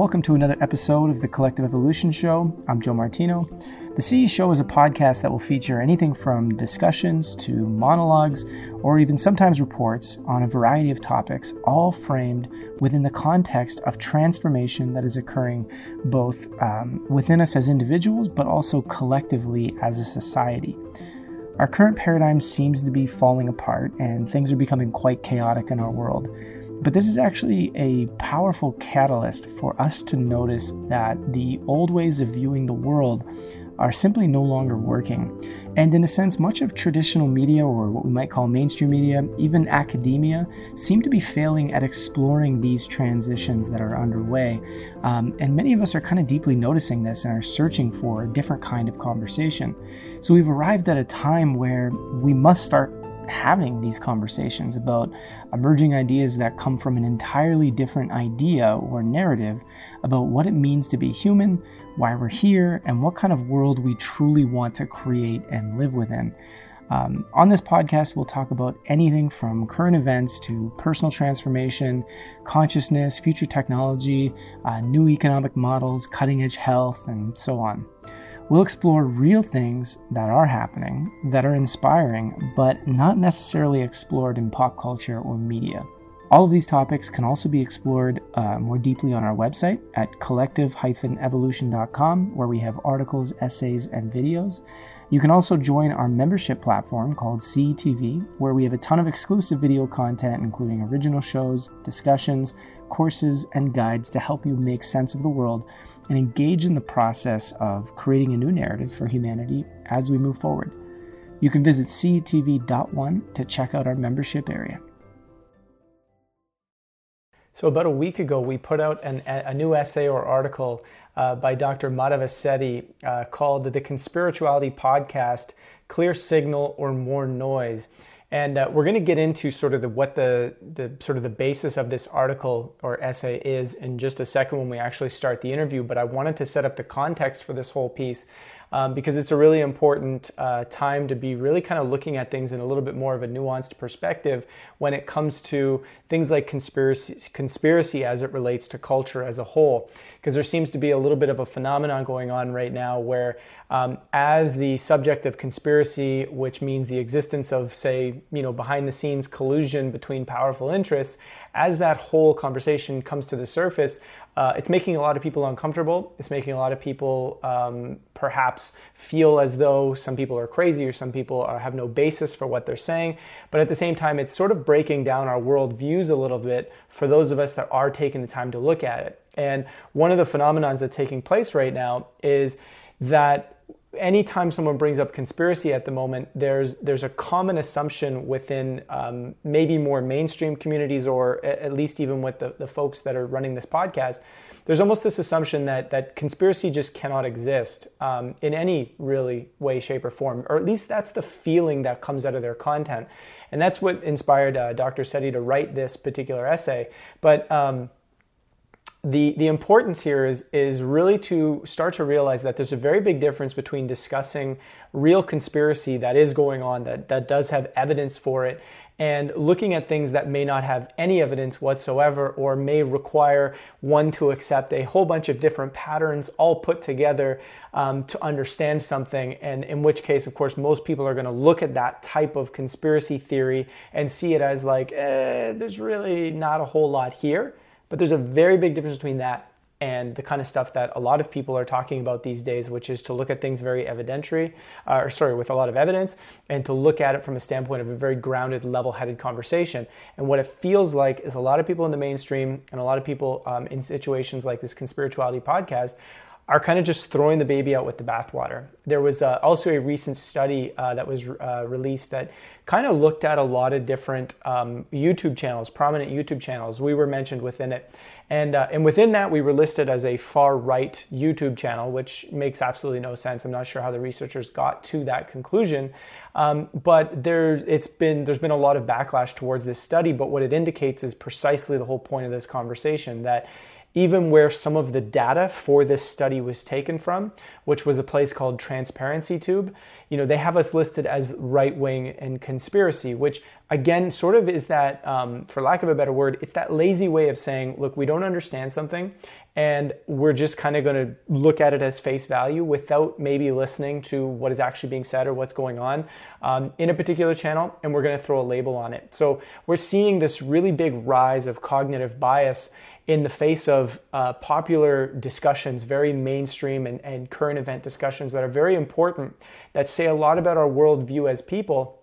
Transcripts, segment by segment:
Welcome to another episode of the Collective Evolution Show. I'm Joe Martino. The CE Show is a podcast that will feature anything from discussions to monologues or even sometimes reports on a variety of topics, all framed within the context of transformation that is occurring both um, within us as individuals but also collectively as a society. Our current paradigm seems to be falling apart and things are becoming quite chaotic in our world. But this is actually a powerful catalyst for us to notice that the old ways of viewing the world are simply no longer working. And in a sense, much of traditional media, or what we might call mainstream media, even academia, seem to be failing at exploring these transitions that are underway. Um, and many of us are kind of deeply noticing this and are searching for a different kind of conversation. So we've arrived at a time where we must start having these conversations about emerging ideas that come from an entirely different idea or narrative about what it means to be human, why we're here, and what kind of world we truly want to create and live within. Um, on this podcast, we'll talk about anything from current events to personal transformation, consciousness, future technology, uh, new economic models, cutting edge health, and so on. We'll explore real things that are happening, that are inspiring, but not necessarily explored in pop culture or media. All of these topics can also be explored uh, more deeply on our website at collective-evolution.com, where we have articles, essays, and videos. You can also join our membership platform called CETV, where we have a ton of exclusive video content, including original shows, discussions, courses, and guides to help you make sense of the world and engage in the process of creating a new narrative for humanity as we move forward. You can visit CETV.one to check out our membership area. So, about a week ago, we put out an, a new essay or article uh, by Dr. Madhava uh, called The Conspirituality Podcast Clear Signal or More Noise. And uh, we're going to get into sort of the, what the, the sort of the basis of this article or essay is in just a second when we actually start the interview. But I wanted to set up the context for this whole piece um, because it's a really important uh, time to be really kind of looking at things in a little bit more of a nuanced perspective when it comes to things like conspiracy, conspiracy as it relates to culture as a whole. Because there seems to be a little bit of a phenomenon going on right now where, um, as the subject of conspiracy, which means the existence of, say, you know, behind the scenes collusion between powerful interests, as that whole conversation comes to the surface, uh, it's making a lot of people uncomfortable. It's making a lot of people um, perhaps feel as though some people are crazy or some people are, have no basis for what they're saying. But at the same time, it's sort of breaking down our world views a little bit for those of us that are taking the time to look at it. And one of the phenomenons that's taking place right now is that anytime someone brings up conspiracy at the moment, there's there's a common assumption within um, maybe more mainstream communities, or at least even with the, the folks that are running this podcast. There's almost this assumption that that conspiracy just cannot exist um, in any really way, shape, or form, or at least that's the feeling that comes out of their content, and that's what inspired uh, Dr. Setty to write this particular essay. But um, the, the importance here is, is really to start to realize that there's a very big difference between discussing real conspiracy that is going on, that, that does have evidence for it, and looking at things that may not have any evidence whatsoever or may require one to accept a whole bunch of different patterns all put together um, to understand something. And in which case, of course, most people are going to look at that type of conspiracy theory and see it as like, eh, there's really not a whole lot here. But there's a very big difference between that and the kind of stuff that a lot of people are talking about these days, which is to look at things very evidentiary, uh, or sorry, with a lot of evidence, and to look at it from a standpoint of a very grounded, level headed conversation. And what it feels like is a lot of people in the mainstream and a lot of people um, in situations like this Conspirituality podcast are kind of just throwing the baby out with the bathwater. There was uh, also a recent study uh, that was uh, released that kind of looked at a lot of different um, YouTube channels, prominent YouTube channels. We were mentioned within it. And, uh, and within that, we were listed as a far right YouTube channel, which makes absolutely no sense. I'm not sure how the researchers got to that conclusion. Um, but there, it's been, there's been a lot of backlash towards this study. But what it indicates is precisely the whole point of this conversation that even where some of the data for this study was taken from, which was a place called Transparency Tube, you know, they have us listed as right wing and conspiracy, which again, sort of is that, um, for lack of a better word, it's that lazy way of saying, look, we don't understand something and we're just kind of going to look at it as face value without maybe listening to what is actually being said or what's going on um, in a particular channel, and we're going to throw a label on it. So we're seeing this really big rise of cognitive bias in the face of uh, popular discussions, very mainstream and, and current event discussions that are very important, that say a lot about our worldview as people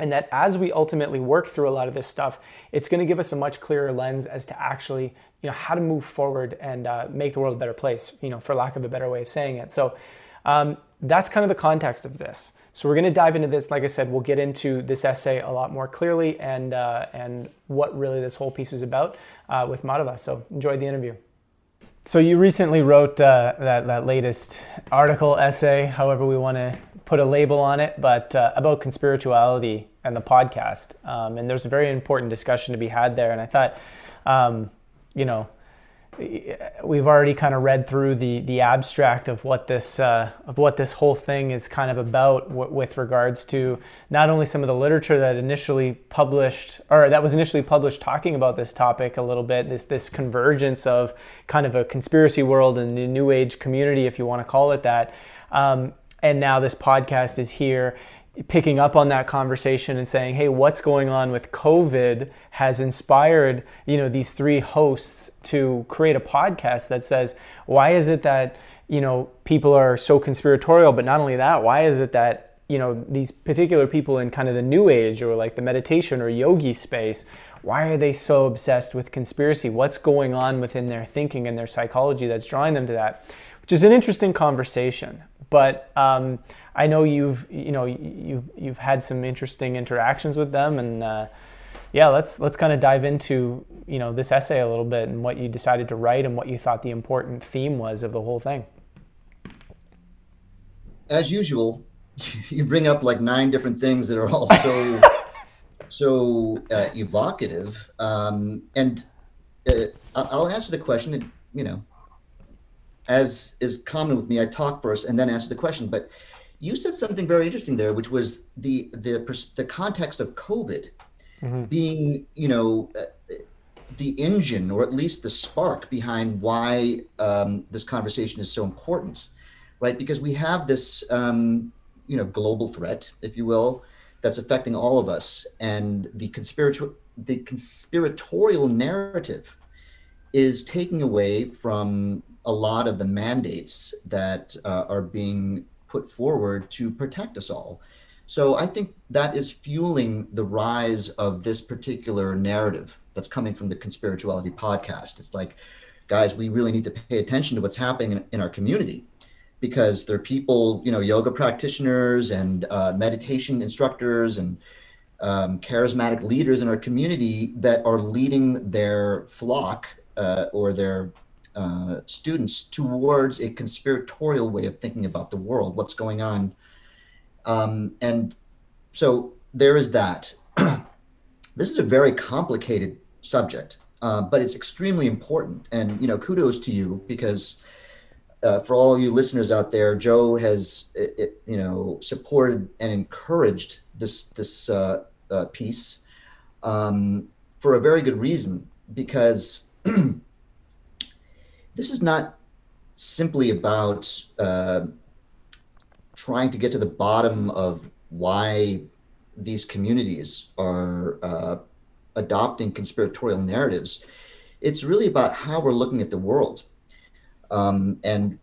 and that as we ultimately work through a lot of this stuff it's going to give us a much clearer lens as to actually you know how to move forward and uh, make the world a better place you know for lack of a better way of saying it. So um, that's kind of the context of this so we're going to dive into this like i said we'll get into this essay a lot more clearly and uh, and what really this whole piece was about uh, with madhava so enjoy the interview so you recently wrote uh, that, that latest article essay however we want to put a label on it, but uh, about conspirituality and the podcast. Um, and there's a very important discussion to be had there. And I thought, um, you know, we've already kind of read through the the abstract of what this uh, of what this whole thing is kind of about with regards to not only some of the literature that initially published or that was initially published talking about this topic a little bit this this convergence of kind of a conspiracy world and the new age community if you want to call it that um, and now this podcast is here picking up on that conversation and saying hey what's going on with covid has inspired you know these three hosts to create a podcast that says why is it that you know people are so conspiratorial but not only that why is it that you know these particular people in kind of the new age or like the meditation or yogi space why are they so obsessed with conspiracy? What's going on within their thinking and their psychology that's drawing them to that? Which is an interesting conversation but um, I know you've you know you've you've had some interesting interactions with them, and uh, yeah, let's let's kind of dive into you know this essay a little bit and what you decided to write and what you thought the important theme was of the whole thing. As usual, you bring up like nine different things that are all so so uh, evocative, um, and uh, I'll answer the question. You know, as is common with me, I talk first and then answer the question. But you said something very interesting there, which was the the the context of COVID mm-hmm. being, you know, uh, the engine or at least the spark behind why um, this conversation is so important, right? Because we have this, um, you know, global threat, if you will, that's affecting all of us, and the conspiratorial the conspiratorial narrative is taking away from a lot of the mandates that uh, are being put forward to protect us all. So I think that is fueling the rise of this particular narrative that's coming from the Conspirituality podcast. It's like, guys, we really need to pay attention to what's happening in, in our community because there are people, you know, yoga practitioners and uh, meditation instructors and um, charismatic leaders in our community that are leading their flock uh, or their uh, students towards a conspiratorial way of thinking about the world, what's going on. Um, and so there is that. this is a very complicated subject, uh, but it's extremely important. And, you know, kudos to you because uh, for all you listeners out there, Joe has, it, it, you know, supported and encouraged this, this uh, uh, piece um, for a very good reason because this is not simply about uh, trying to get to the bottom of why these communities are uh, adopting conspiratorial narratives. It's really about how we're looking at the world. Um, and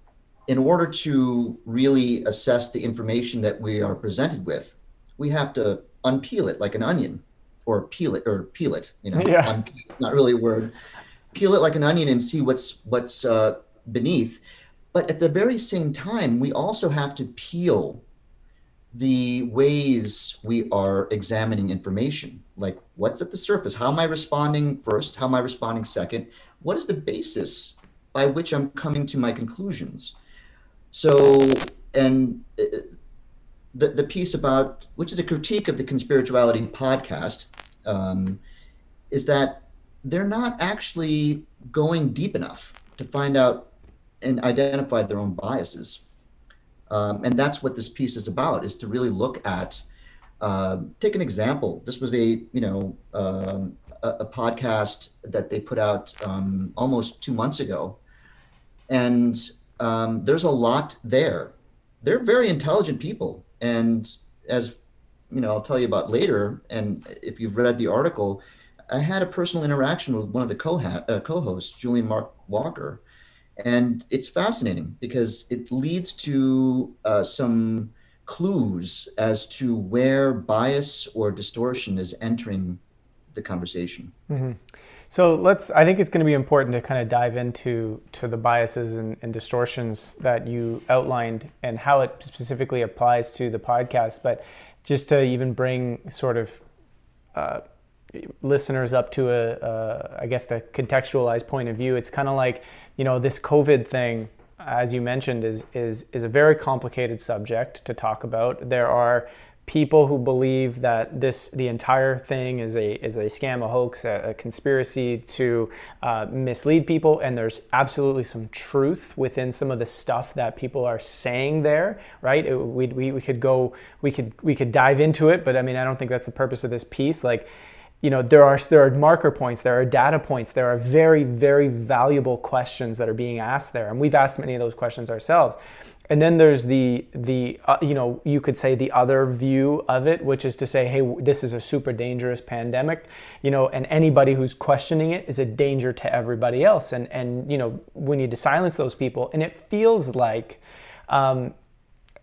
in order to really assess the information that we are presented with, we have to unpeel it like an onion or peel it or peel it, you know, yeah. un- not really a word peel it like an onion and see what's what's uh, beneath. But at the very same time, we also have to peel the ways we are examining information. Like what's at the surface? How am I responding first? How am I responding second? What is the basis by which I'm coming to my conclusions? So, and uh, the, the piece about, which is a critique of the Conspirituality podcast, um, is that they're not actually going deep enough to find out and identify their own biases. Um, and that's what this piece is about, is to really look at Uh, take an example. This was a you know um, a, a, podcast that they put out um, almost two months ago, and um, there's a lot there. They're very intelligent people, and as you know, I'll tell you about later. And if you've read the article, I had a personal interaction with one of the co uh, co-hosts, Julian Mark Walker, and it's fascinating because it leads to uh, some clues as to where bias or distortion is entering the conversation. Mm-hmm. So let's. I think it's going to be important to kind of dive into to the biases and, and, distortions that you outlined and how it specifically applies to the podcast. But just to even bring sort of uh, listeners up to a, I guess, the contextualized point of view, it's kind of like you know this COVID thing as you mentioned, is, is, is a very complicated subject to talk about. There are people who believe that this the entire thing is a is a scam, a hoax, a, a conspiracy to uh, mislead people, and there's absolutely some truth within some of the stuff that people are saying there. Right? We, we we could go we could we could dive into it, but I mean I don't think that's the purpose of this piece. Like you know there are there are marker points there are data points there are very very valuable questions that are being asked there. And we've asked many of those questions ourselves. And then there's the the uh, you know you could say the other view of it which is to say hey this is a super dangerous pandemic you know and anybody who's questioning it is a danger to everybody else. And and you know we need to silence those people. And it feels like um,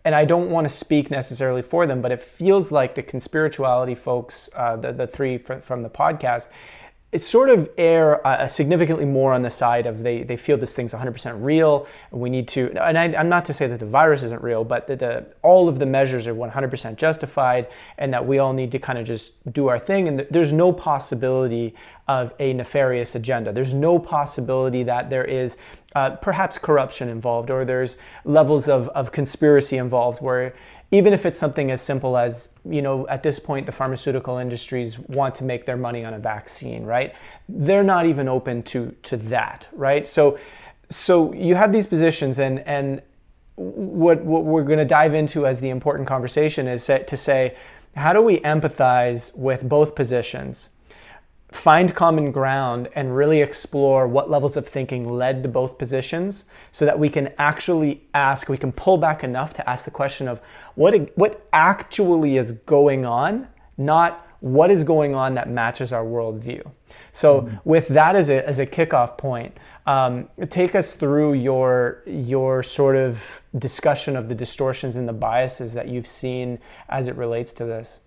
and I don't want to speak necessarily for them, but it feels like the conspirituality folks, uh, the, the three from the podcast, it's sort of err uh, significantly more on the side of they, they feel this thing's 100% real and we need to and I, am not to say that the virus isn't real but that the, all of the measures are 100% justified and that we all need to kind of just do our thing and there's no possibility of a nefarious agenda. There's no possibility that there is uh, perhaps corruption involved or there's levels of, of conspiracy involved where even if it's something as simple as, you know, at this point, the pharmaceutical industries want to make their money on a vaccine, right? They're not even open to, to that, right? So, so you have these positions and, and what, what we're going to dive into as the important conversation is to say, how do we empathize with both positions? Find common ground and really explore what levels of thinking led to both positions so that we can actually ask we can pull back enough to ask the question of what what actually is going on not what is going on that matches our worldview so mm-hmm. with that as a, as a kickoff point um, take us through your your sort of discussion of the distortions and the biases that you've seen as it relates to this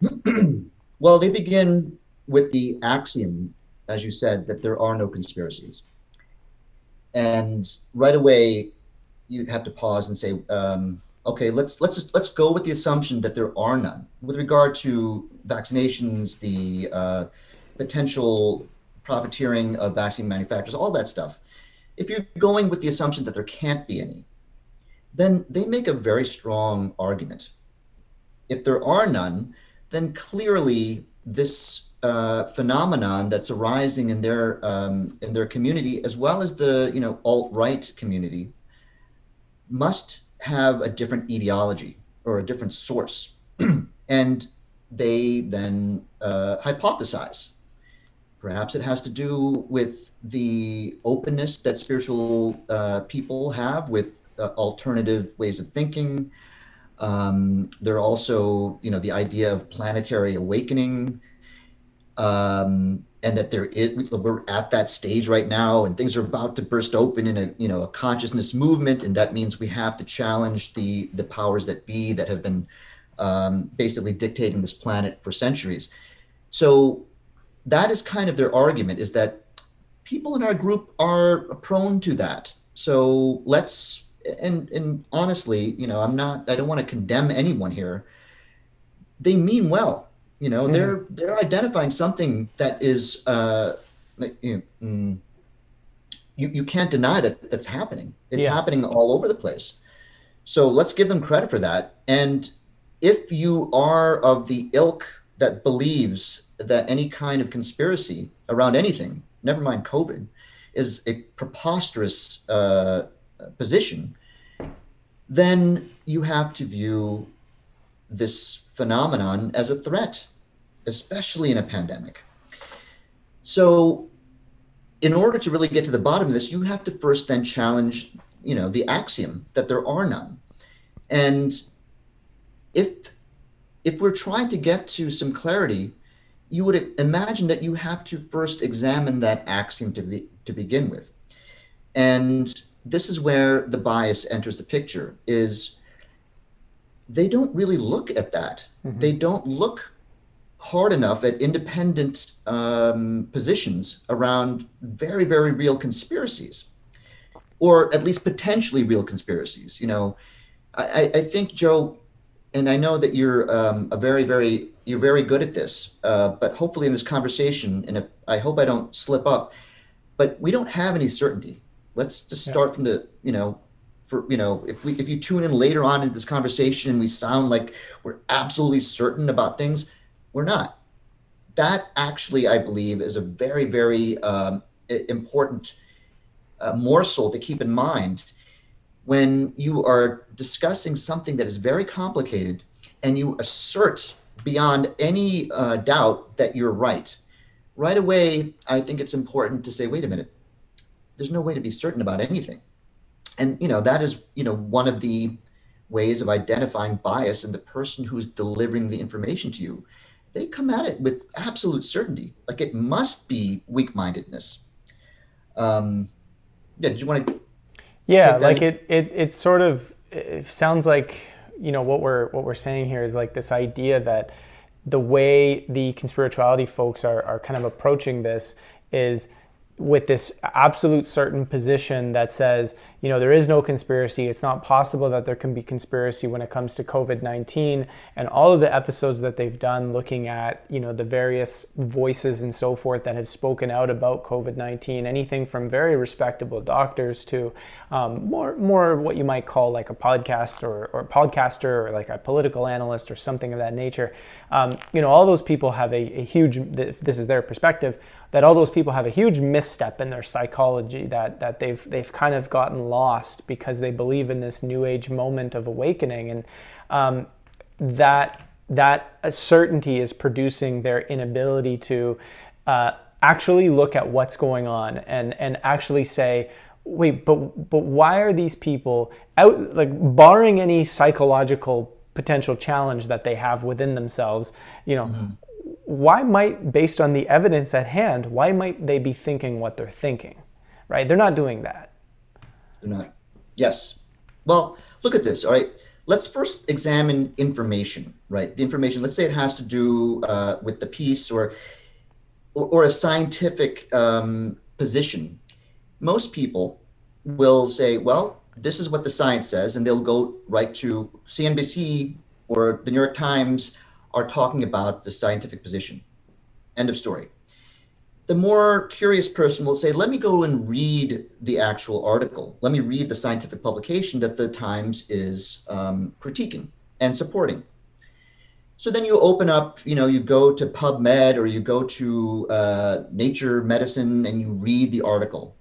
well they begin with the axiom, as you said, that there are no conspiracies. And right away, you have to pause and say, um, okay, let's let's just, let's go with the assumption that there are none. With regard to vaccinations, the uh, potential profiteering of vaccine manufacturers, all that stuff. If you're going with the assumption that there can't be any, then they make a very strong argument. If there are none, then clearly this uh, phenomenon that's arising in their um, in their community, as well as the you know alt right community, must have a different ideology or a different source, and they then uh, hypothesize. Perhaps it has to do with the openness that spiritual uh, people have with uh, alternative ways of thinking. Um, there are also, you know, the idea of planetary awakening, um, and that there is, we're at that stage right now, and things are about to burst open in a you know a consciousness movement, and that means we have to challenge the the powers that be that have been um, basically dictating this planet for centuries. So that is kind of their argument: is that people in our group are prone to that. So let's and and honestly, you know, I'm not I don't want to condemn anyone here. They mean well you know, mm. they're they're identifying something that is uh, you, know, mm, you you can't deny that that's happening. It's yeah. happening all over the place. So let's give them credit for that. And if you are of the ilk that believes that any kind of conspiracy around anything, never mind COVID, is a preposterous uh, position, then you have to view this phenomenon as a threat, especially in a pandemic. So, in order to really get to the bottom of this, you have to first then challenge, you know, the axiom that there are none. And if if we're trying to get to some clarity, you would imagine that you have to first examine that axiom to be, to begin with. And this is where the bias enters the picture is they don't really look at that. Mm-hmm. They don't look hard enough at independent um, positions around very, very real conspiracies, or at least potentially real conspiracies. You know, I, I think Joe, and I know that you're um, a very, very, you're very good at this. Uh, but hopefully, in this conversation, and if I hope I don't slip up, but we don't have any certainty. Let's just start yeah. from the, you know, for you know, if we if you tune in later on in this conversation and we sound like we're absolutely certain about things, we're not. That actually, I believe, is a very, very um, important uh, morsel to keep in mind when you are discussing something that is very complicated and you assert beyond any uh, doubt that you're right. Right away, I think it's important to say, wait a minute, there's no way to be certain about anything. And you know, that is, you know, one of the ways of identifying bias in the person who's delivering the information to you. They come at it with absolute certainty. Like it must be weak-mindedness. Um, yeah, did you want to yeah, like it, it, it sort of it sounds like you know what we're what we're saying here is like this idea that the way the conspirituality folks are, are kind of approaching this is with this absolute certain position that says, you know, there is no conspiracy. It's not possible that there can be conspiracy when it comes to COVID 19. And all of the episodes that they've done looking at, you know, the various voices and so forth that have spoken out about COVID 19, anything from very respectable doctors to um, more, more what you might call like a podcast or, or podcaster or like a political analyst or something of that nature. Um, you know, all those people have a, a huge, this is their perspective, that all those people have a huge misstep in their psychology that that they've they've kind of gotten lost because they believe in this new age moment of awakening and um, that that certainty is producing their inability to uh, actually look at what's going on and and actually say wait but but why are these people out like barring any psychological potential challenge that they have within themselves you know mm-hmm why might, based on the evidence at hand, why might they be thinking what they're thinking? Right? They're not doing that. They're not. Yes. Well, look at this. All right. Let's first examine information, right? The information, let's say it has to do uh, with the piece or, or, or a scientific um, position. Most people will say, well, this is what the science says, and they'll go right to CNBC or the New York Times are talking about the scientific position. End of story. The more curious person will say, let me go and read the actual article. Let me read the scientific publication that the Times is um, critiquing and supporting. So then you open up, you know, you go to PubMed or you go to uh, Nature Medicine and you read the article.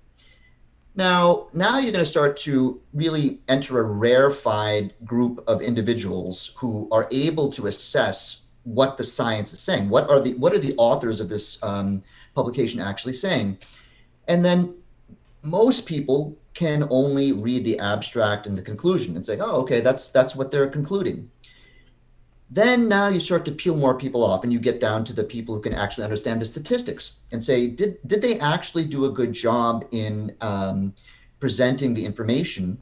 Now, now you're going to start to really enter a rarefied group of individuals who are able to assess what the science is saying. What are the what are the authors of this um, publication actually saying? And then most people can only read the abstract and the conclusion and say, "Oh, okay, that's that's what they're concluding." Then now you start to peel more people off, and you get down to the people who can actually understand the statistics and say, "Did did they actually do a good job in um, presenting the information?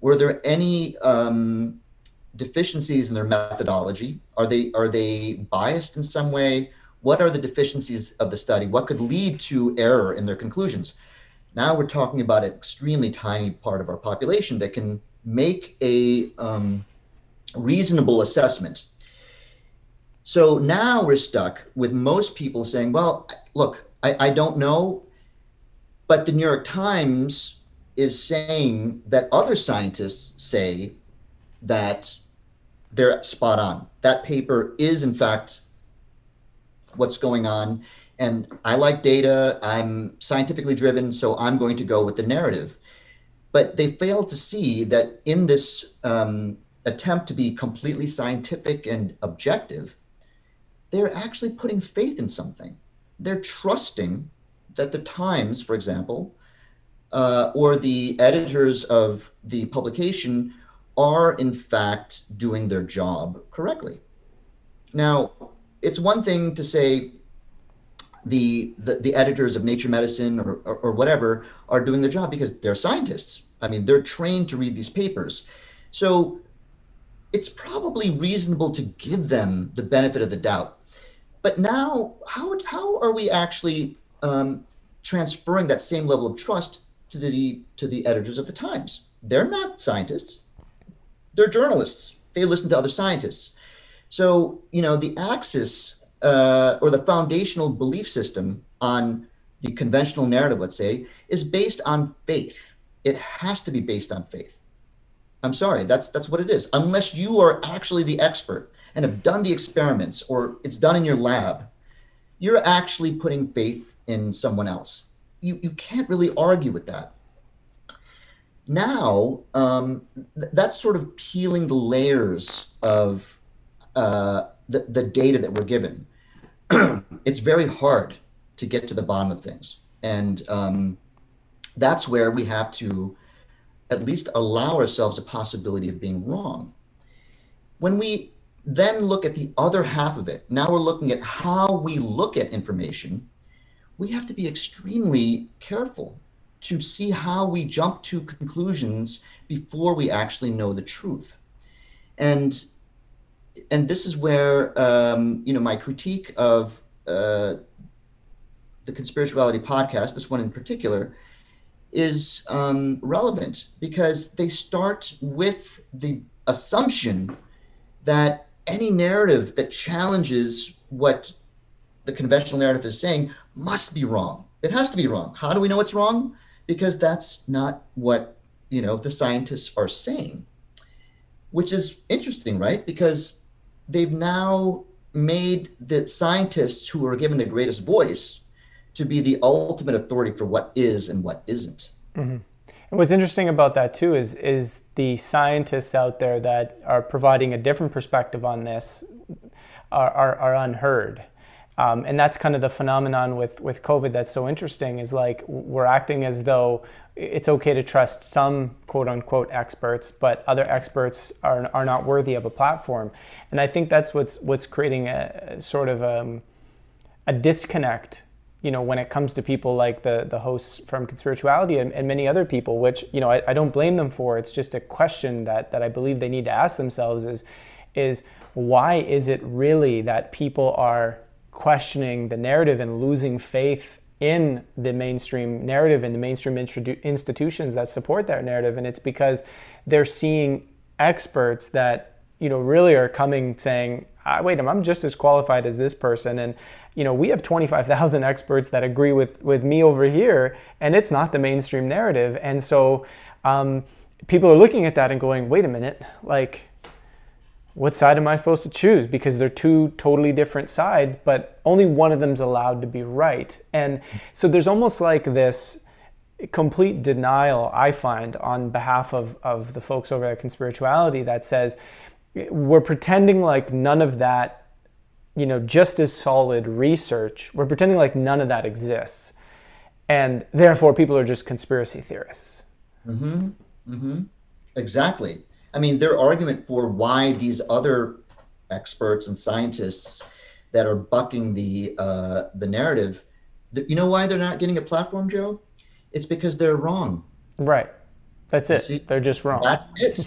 Were there any um, deficiencies in their methodology? Are they are they biased in some way? What are the deficiencies of the study? What could lead to error in their conclusions? Now we're talking about an extremely tiny part of our population that can make a um, reasonable assessment. So now we're stuck with most people saying, well, look, I, I don't know, but the New York Times is saying that other scientists say that they're spot on. That paper is, in fact, what's going on. And I like data. I'm scientifically driven, so I'm going to go with the narrative. But they fail to see that in this um, attempt to be completely scientific and objective, they're actually putting faith in something. They're trusting that the Times, for example, uh, or the editors of the publication are in fact doing their job correctly. Now, it's one thing to say the, the, the editors of Nature Medicine or, or, or whatever are doing their job because they're scientists. I mean, they're trained to read these papers. So it's probably reasonable to give them the benefit of the doubt. But now, how, how are we actually um, transferring that same level of trust to the to the editors of the Times? They're not scientists; they're journalists. They listen to other scientists. So you know, the axis uh, or the foundational belief system on the conventional narrative, let's say, is based on faith. It has to be based on faith. I'm sorry, that's that's what it is. Unless you are actually the expert and have done the experiments or it's done in your lab, you're actually putting faith in someone else. You you can't really argue with that. Now, um, th- that's sort of peeling the layers of uh, the, the data that we're given. it's very hard to get to the bottom of things. And um, that's where we have to at least allow ourselves a possibility of being wrong. When we then look at the other half of it, now we're looking at how we look at information, we have to be extremely careful to see how we jump to conclusions before we actually know the truth. And and this is where um, you know my critique of uh, the conspirituality podcast, this one in particular, is um, relevant because they start with the assumption that any narrative that challenges what the conventional narrative is saying must be wrong. It has to be wrong. How do we know it's wrong? Because that's not what you know the scientists are saying, which is interesting, right? Because they've now made the scientists who are given the greatest voice to be the ultimate authority for what is and what isn't. Mm-hmm. And what's interesting about that too is is the scientists out there that are providing a different perspective on this are, are, are unheard. Um, and that's kind of the phenomenon with, with COVID that's so interesting is like we're acting as though it's okay to trust some quote unquote experts, but other experts are, are not worthy of a platform. And I think that's what's, what's creating a, a sort of a, um, a disconnect you know, when it comes to people like the the hosts from Conspirituality and, and many other people, which you know I, I, don't blame them for. It's just a question that that I believe they need to ask themselves: is is why is it really that people are questioning the narrative and losing faith in the mainstream narrative and the mainstream institutions that support that narrative? And it's because they're seeing experts that you know really are coming saying, ah, "Wait, I'm just as qualified as this person," and you know, we have 25,000 experts that agree with, with me over here, and it's not the mainstream narrative. And so um, people are looking at that and going, wait a minute, like, what side am I supposed to choose? Because they're two totally different sides, but only one of them's allowed to be right. And so there's almost like this complete denial, I find, on behalf of, of the folks over at Conspirituality that says, we're pretending like none of that you know, just as solid research. We're pretending like none of that exists. And therefore, people are just conspiracy theorists. Mm-hmm. Mm-hmm. Exactly. I mean, their argument for why these other experts and scientists that are bucking the uh, the narrative, you know why they're not getting a platform, Joe? It's because they're wrong. Right. That's it. See, they're just wrong. That's it.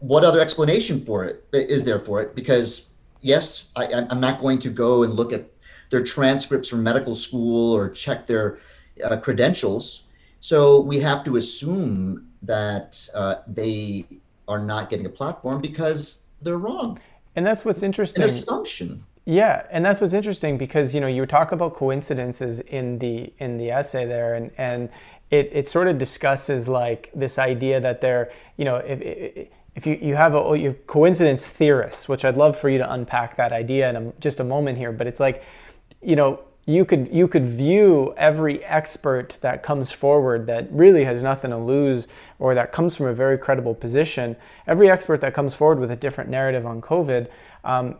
what other explanation for it is there for it? Because yes, I, am not going to go and look at their transcripts from medical school or check their uh, credentials. So we have to assume that uh, they are not getting a platform because they're wrong. And that's what's interesting. An assumption. Yeah, and that's what's interesting because you know you talk about coincidences in the in the essay there, and and it, it sort of discusses like this idea that they're you know if, if if you, you have a you coincidence theorists, which I'd love for you to unpack that idea in a, just a moment here, but it's like, you know, you could you could view every expert that comes forward that really has nothing to lose or that comes from a very credible position. Every expert that comes forward with a different narrative on COVID, um,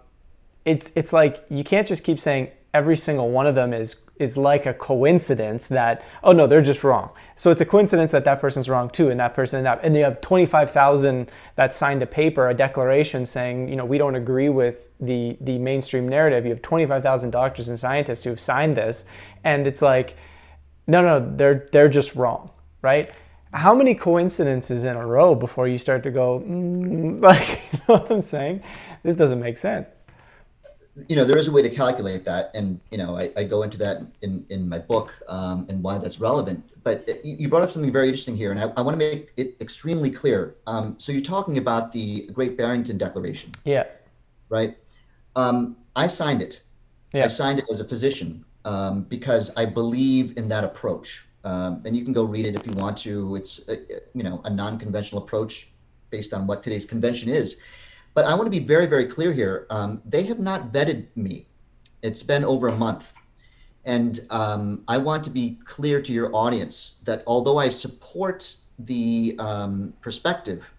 it's it's like you can't just keep saying every single one of them is is like a coincidence that oh no they're just wrong. So it's a coincidence that that person's wrong too and that person and that and you have 25,000 that signed a paper a declaration saying you know we don't agree with the the mainstream narrative. You have 25,000 doctors and scientists who have signed this and it's like no no they're they're just wrong right? How many coincidences in a row before you start to go mm, like you know what I'm saying? This doesn't make sense you know there is a way to calculate that and you know i, I go into that in, in my book um, and why that's relevant. But it, you brought up something very interesting here and i, I want to make it extremely clear. Um, so you're talking about the great barrington declaration. Yeah. Right? Um, i signed it. Yeah. i signed it as a physician um, because i believe in that approach. Um, and you can go read it if you want to. It's a, you know a non-conventional approach based on what today's convention is but I want to be very, very clear here. Um, they have not vetted me. It's been over a month. And um, I want to be clear to your audience that although I support the um, perspective,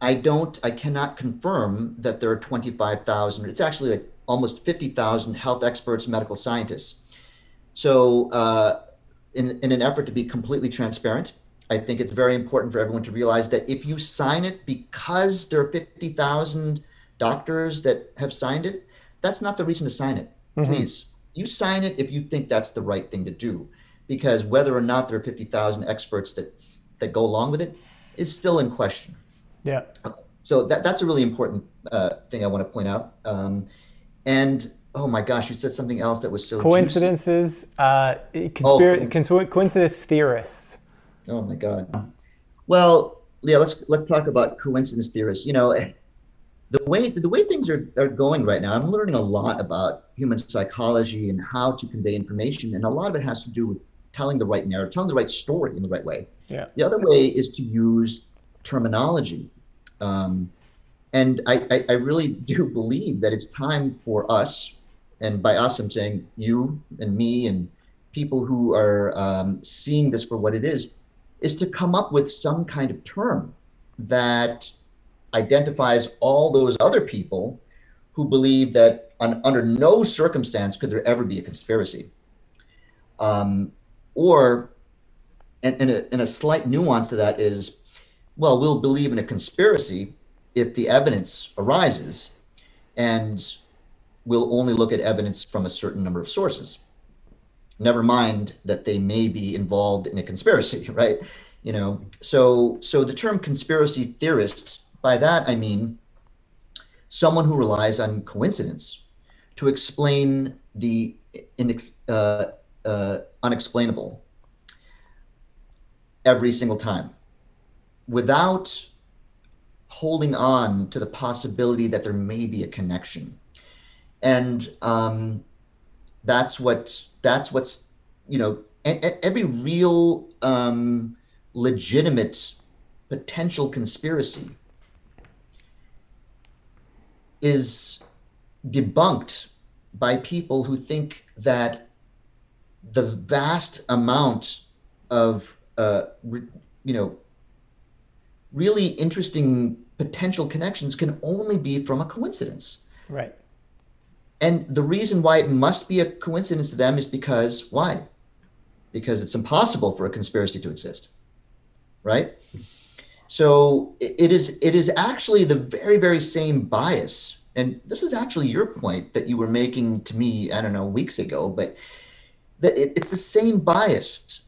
I don't, I cannot confirm that there are 25,000, it's actually like almost 50,000 health experts, medical scientists. So, uh, in, in an effort to be completely transparent, I think it's very important for everyone to realize that if you sign it because there are 50,000 doctors that have signed it, that's not the reason to sign it. Mm-hmm. Please, you sign it if you think that's the right thing to do. Because whether or not there are 50,000 experts that, that go along with it is still in question. Yeah. So that, that's a really important uh, thing I want to point out. Um, and oh my gosh, you said something else that was so coincidences, uh, conspiracy, oh, coincidence theorists. Oh my God. Well, yeah, let's let's talk about coincidence theorists. You know, the way the way things are, are going right now, I'm learning a lot about human psychology and how to convey information, and a lot of it has to do with telling the right narrative, telling the right story in the right way. Yeah. The other way is to use terminology. Um, and I, I, I really do believe that it's time for us, and by us I'm saying you and me and people who are um, seeing this for what it is, is to come up with some kind of term that identifies all those other people who believe that on, under no circumstance could there ever be a conspiracy. Um, or, and, and, a, and a slight nuance to that is, well, we'll believe in a conspiracy if the evidence arises, and we'll only look at evidence from a certain number of sources never mind that they may be involved in a conspiracy right? You know so so the term conspiracy theorist by that i mean someone who relies on coincidence to explain the inex, uh, uh, unexplainable every single time without holding on to the possibility that there may be a connection. And um, that's what that's what's you know every real um, legitimate potential conspiracy is debunked by people who think that the vast amount of uh, re, you know really interesting potential connections can only be from a coincidence. Right and the reason why it must be a coincidence to them is because why? Because it's impossible for a conspiracy to exist. Right? So it is it is actually the very, very same bias. And this is actually your point that you were making to me, I don't know, weeks ago, but that it, it's the same bias,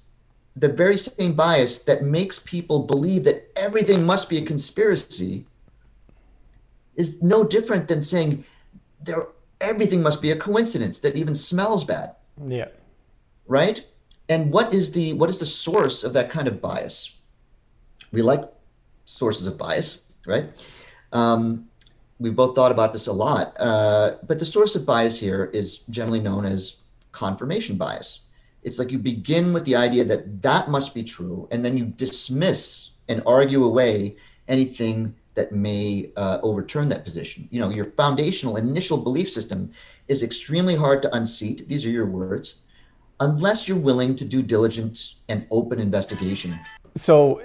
the very same bias that makes people believe that everything must be a conspiracy is no different than saying there everything must be a coincidence that even smells bad. Yeah. Right? And what is the what is the source of that kind of bias? We like sources of bias, right? Um, we've both thought about this a lot, uh, but the source of bias here is generally known as confirmation bias. It's like you begin with the idea that that must be true, and then you dismiss and argue away anything that may uh, overturn that position. You know, your foundational initial belief system is extremely hard to unseat. These are your words, unless you're willing to do diligent and open investigation. So,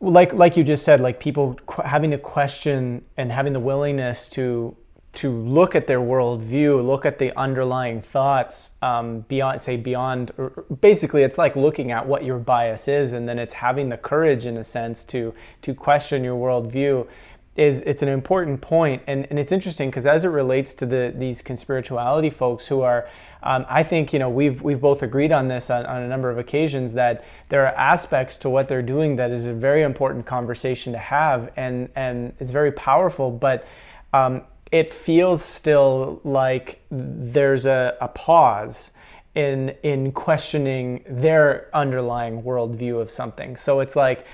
like like you just said, like people qu- having to question and having the willingness to to look at their worldview, look at the underlying thoughts um, beyond, say, beyond. Basically, it's like looking at what your bias is, and then it's having the courage, in a sense, to to question your worldview. Is it's an important point, and, and it's interesting because as it relates to the these conspirituality folks who are, um, I think you know we've we've both agreed on this on, on a number of occasions that there are aspects to what they're doing that is a very important conversation to have, and and it's very powerful, but. Um, it feels still like there's a, a pause in in questioning their underlying worldview of something. So it's like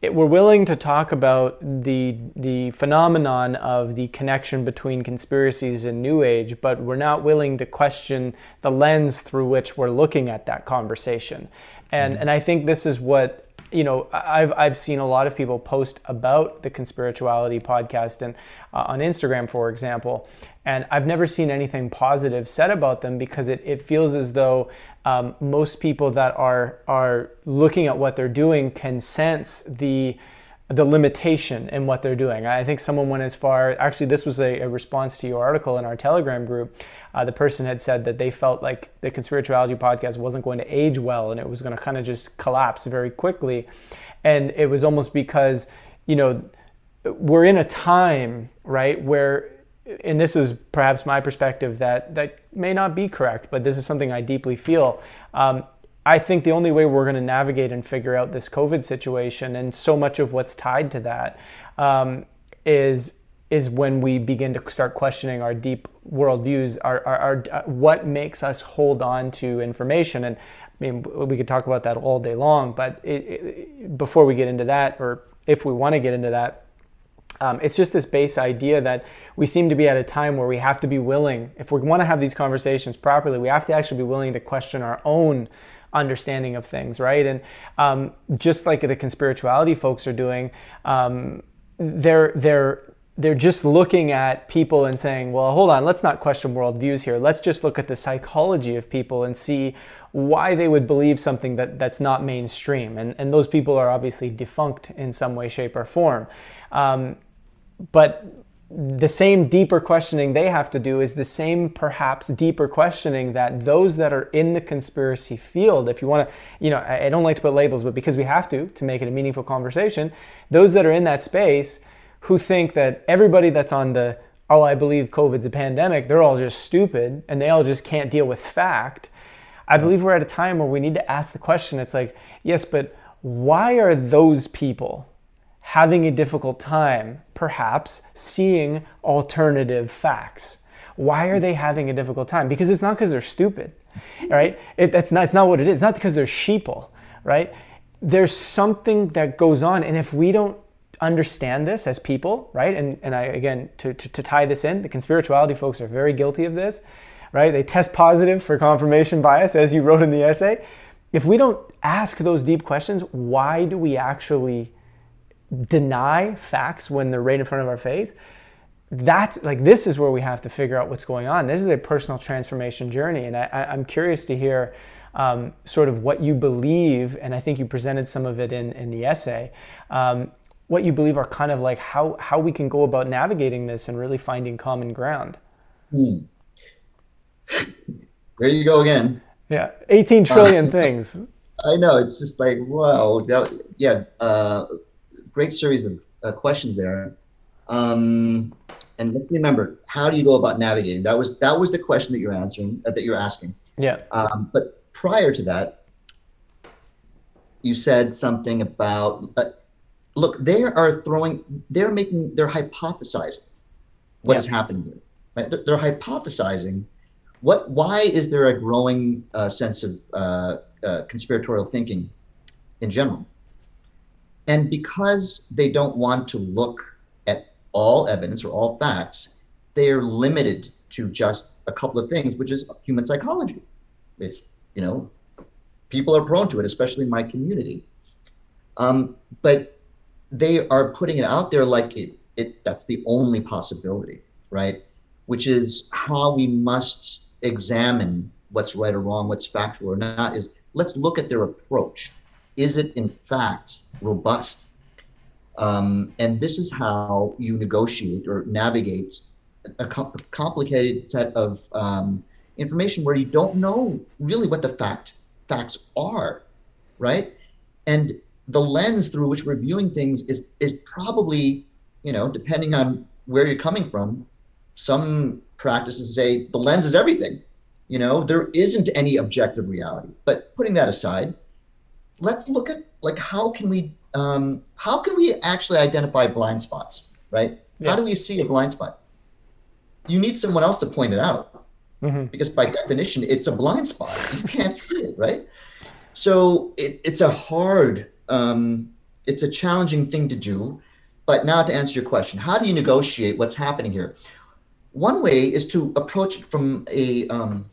it, we're willing to talk about the the phenomenon of the connection between conspiracies and New Age, but we're not willing to question the lens through which we're looking at that conversation. And mm-hmm. and I think this is what you know, I've, I've seen a lot of people post about the Conspirituality podcast and uh, on Instagram, for example, and I've never seen anything positive said about them because it, it feels as though um, most people that are are looking at what they're doing can sense the the limitation in what they're doing. I think someone went as far, actually, this was a, a response to your article in our Telegram group. Uh, the person had said that they felt like the Conspirituality podcast wasn't going to age well and it was going to kind of just collapse very quickly. And it was almost because, you know, we're in a time, right, where and this is perhaps my perspective that that may not be correct, but this is something I deeply feel. Um, I think the only way we're going to navigate and figure out this COVID situation and so much of what's tied to that um, is is when we begin to start questioning our deep worldviews, our, our, our, uh, what makes us hold on to information. And I mean, we could talk about that all day long, but it, it, before we get into that, or if we want to get into that, um, it's just this base idea that we seem to be at a time where we have to be willing, if we want to have these conversations properly, we have to actually be willing to question our own understanding of things, right? And um, just like the conspirituality folks are doing, um, they're they're they're just looking at people and saying, well, hold on, let's not question worldviews here. Let's just look at the psychology of people and see why they would believe something that, that's not mainstream. And, and those people are obviously defunct in some way, shape, or form. Um, but the same deeper questioning they have to do is the same perhaps deeper questioning that those that are in the conspiracy field if you want to you know i don't like to put labels but because we have to to make it a meaningful conversation those that are in that space who think that everybody that's on the oh i believe covid's a pandemic they're all just stupid and they all just can't deal with fact i believe we're at a time where we need to ask the question it's like yes but why are those people having a difficult time, perhaps, seeing alternative facts. Why are they having a difficult time? Because it's not because they're stupid, right? It, that's not, it's not what it is. It's not because they're sheeple, right? There's something that goes on. And if we don't understand this as people, right? And, and I, again, to, to, to tie this in, the conspirituality folks are very guilty of this, right? They test positive for confirmation bias, as you wrote in the essay. If we don't ask those deep questions, why do we actually deny facts when they're right in front of our face that's like this is where we have to figure out what's going on this is a personal transformation journey and I, am curious to hear um, sort of what you believe and i think you presented some of it in, in the essay um, what you believe are kind of like how, how we can go about navigating this and really finding common ground hmm. there you go again yeah 18 trillion uh, things i know it's just like wow yeah uh, great series of uh, questions there. Um, and let's remember, how do you go about navigating? That was that was the question that you're answering, uh, that you're asking. Yeah. Um, but prior to that, you said something about. Look, they are throwing. They're making. They're hypothesizing what yeah. is happening here. Right? They're, they're, hypothesizing. What? Why is there a growing uh, sense of uh, uh, conspiratorial thinking in general? And because they don't want to look at all evidence or all facts, they are limited to just a couple of things, which is human psychology. It's, you know, people are prone to it, especially in my community. Um, but they are putting it out there like it, it that's the only possibility, right? which is how we must examine what's right or wrong, what's factual or not, is let's look at their approach. Is it in fact robust? Um, and this is how you negotiate or navigate a, com- complicated set of um, information where you don't know really what the fact facts are, right? And the lens through which we're viewing things is is probably, you know, depending on where you're coming from, some practices say the lens is everything. You know, there isn't any objective reality. But putting that aside, let's look at like how can we um, how can we actually identify blind spots, right? Yeah. How do we see a blind spot? You need someone else to point it out, mm-hmm. because by definition, it's a blind spot. You can't see it, right? So it, it's a hard, um, it's a challenging thing to do. But now to answer your question, how do you negotiate what's happening here? One way is to approach it from a um,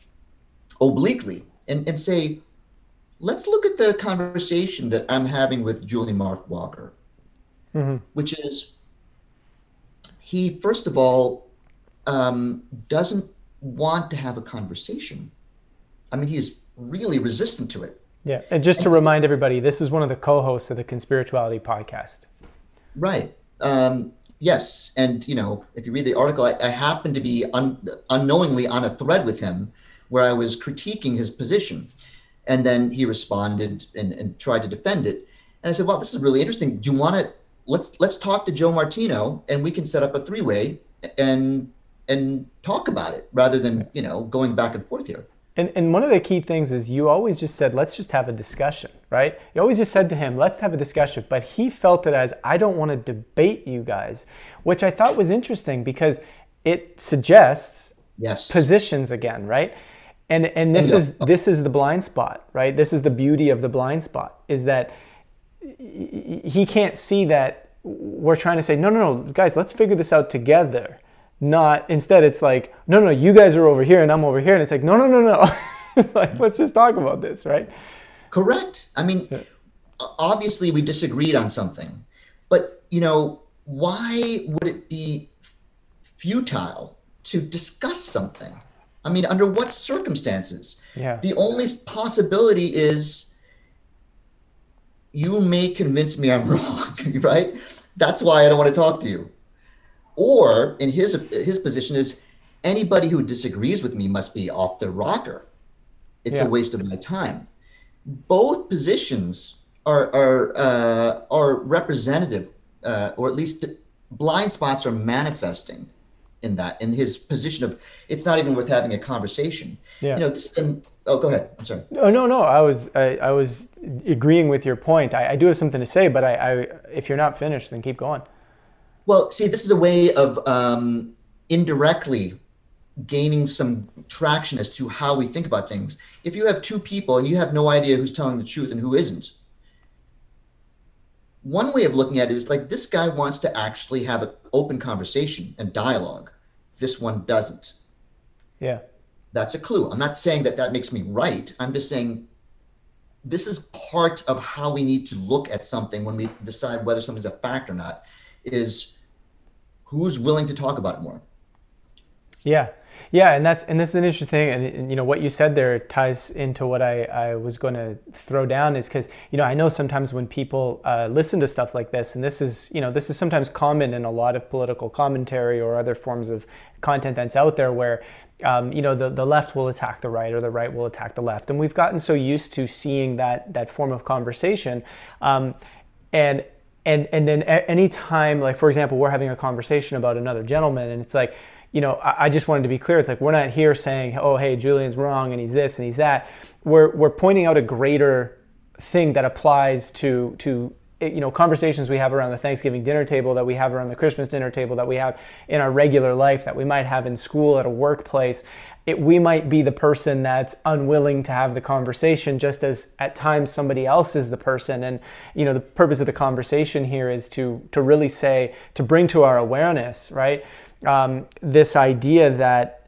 obliquely and, and say, let's look at the conversation that I'm having with Julie Mark Walker, mm-hmm. which is he, first of all, um, doesn't want to have a conversation. I mean, he's really resistant to it. Yeah. And just to remind everybody, this is one of the co hosts of the Conspirituality podcast. Right. Um, yes. And, you know, if you read the article, I, I happened to be un- unknowingly on a thread with him where I was critiquing his position. And then he responded and, and tried to defend it. And I said, well, this is really interesting. Do you want to let's let's talk to Joe Martino and we can set up a three-way and and talk about it rather than, you know, going back and forth here. And, and one of the key things is you always just said, let's just have a discussion, right? You always just said to him, let's have a discussion. But he felt it as, I don't want to debate you guys, which I thought was interesting because it suggests yes. positions again, right? and and this is this is the blind spot right this is the beauty of the blind spot is that he can't see that we're trying to say no no no guys let's figure this out together not instead it's like no no you guys are over here and i'm over here and it's like no no no no like mm-hmm. let's just talk about this right correct i mean yeah. obviously we disagreed on something but you know why would it be futile to discuss something I mean, under what circumstances? Yeah. The only possibility is you may convince me I'm wrong, right? That's why I don't want to talk to you. Or in his his position is anybody who disagrees with me must be off the rocker. It's yeah. a waste of my time. Both positions are are uh, are representative, uh, or at least blind spots are manifesting in that in his position of it's not even worth having a conversation. Yeah. You know, this, and, oh, go ahead. I'm sorry. Oh no, no. I was I, I was agreeing with your point. I, I do have something to say, but I, I, if you're not finished, then keep going. Well, see, this is a way of um, indirectly gaining some traction as to how we think about things. If you have two people and you have no idea who's telling the truth and who isn't, one way of looking at it is like this guy wants to actually have an open conversation and dialogue. This one doesn't. Yeah. That's a clue. I'm not saying that that makes me right. I'm just saying this is part of how we need to look at something when we decide whether something's a fact or not is who's willing to talk about it more. Yeah. Yeah, and that's and this is an interesting thing, and, and, you know what you said there ties into what I, I was going to throw down is because you know I know sometimes when people uh, listen to stuff like this, and this is you know this is sometimes common in a lot of political commentary or other forms of content that's out there where um, you know the, the left will attack the right or the right will attack the left, and we've gotten so used to seeing that that form of conversation, um, and and and then anytime like for example we're having a conversation about another gentleman, and it's like you know, I, I, just wanted to be clear. It's like we're not here saying, oh, hey, Julian's wrong and he's this and he's that. We're, we're pointing out a greater thing that applies to, to eh, you know, conversations we have around the Thanksgiving dinner table, that we have around the Christmas dinner table, that we have in our regular life, that we might have in school, at a workplace. It, we might be the person that's unwilling to have the conversation, just as at times somebody else is the person. And you know, the purpose of the conversation here is to to really say to bring to our awareness, right? um, this idea that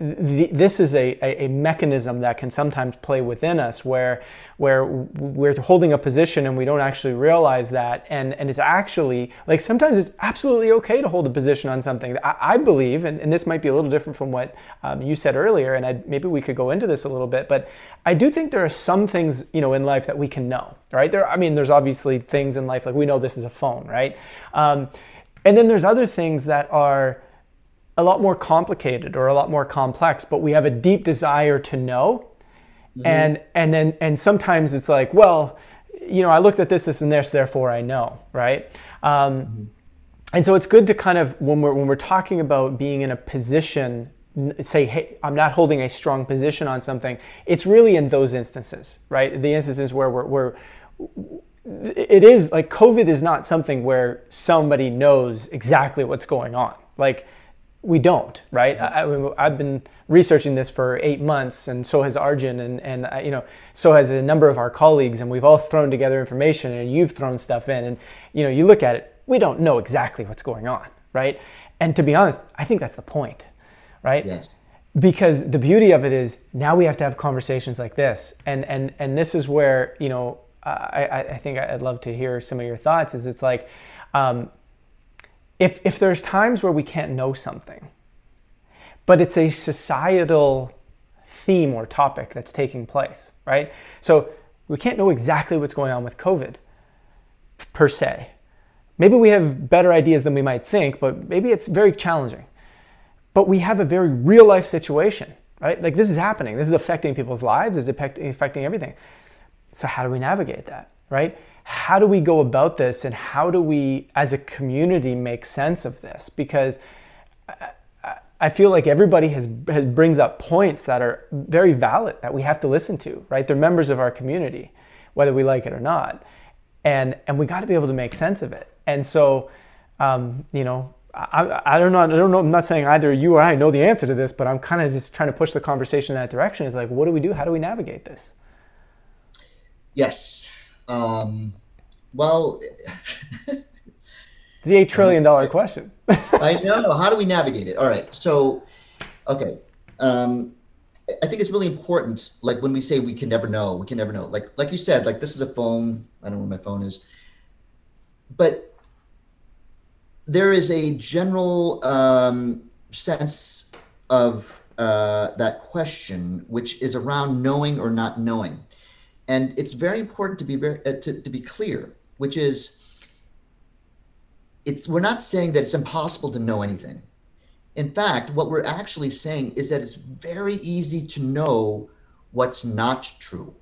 this is a, a, mechanism that can sometimes play within us where where we're holding a position and we don't actually realize that. And, and it's actually like sometimes it's absolutely okay to hold a position on something. I, I believe and, and, this might be a little different from what um, you said earlier and I, maybe we could go into this a little bit but i do think there are some things you know in life that we can know right? There i mean there's obviously things in life like we know this is a phone right? Um, and then there's other things that are a lot more complicated or a lot more complex, but we have a deep desire to know. Mm-hmm. And and then and sometimes it's like, well, you know, I looked at this, this, and this, therefore I know, right? Um, mm-hmm. And so it's good to kind of when we're when we're talking about being in a position, say, hey, I'm not holding a strong position on something. It's really in those instances, right? The instances where we're, we're it is like COVID is not something where somebody knows exactly what's going on. Like we don't, right? I, have been researching this for eight months, and so has Arjun, and and you know, so has a number of our colleagues, and we've all thrown together information, and you've thrown stuff in, and you know, you look at it, we don't know exactly what's going on, right? And to be honest, I think that's the point, right? Yes. Because the beauty of it is now we have to have conversations like this, and and and this is where you know I I think I'd love to hear some of your thoughts. Is it's like. Um, if, if there's times where we can't know something, but it's a societal theme or topic that's taking place, right? So we can't know exactly what's going on with COVID per se. Maybe we have better ideas than we might think, but maybe it's very challenging. But we have a very real life situation, right? Like this is happening. This is affecting people's lives, it's affecting everything. So, how do we navigate that, right? How do we go about this and how do we as a community make sense of this because I feel like everybody has, has, brings up points that are very valid that we have to listen to, right? They're members of our community, whether we like it or not, and and we got to be able to make sense of it. And so, um, you know, I, I don't know, I don't know. I'm not saying either you or I know the answer to this, but I'm kind of just trying to push the conversation in that direction. Is like, what do we do? How do we navigate this? Yes, um, well, it's the eight trillion dollar question. I know. How do we navigate it? All right. So, okay. Um, I think it's really important. Like when we say we can never know, we can never know. Like like you said, like this is a phone. I don't know where my phone is, but there is a general um, sense of uh, that question, which is around knowing or not knowing and it's very important to be very uh, to, to be clear which is it's we're not saying that it's impossible to know anything. In fact what we're actually saying is that it's very easy to know what's not true.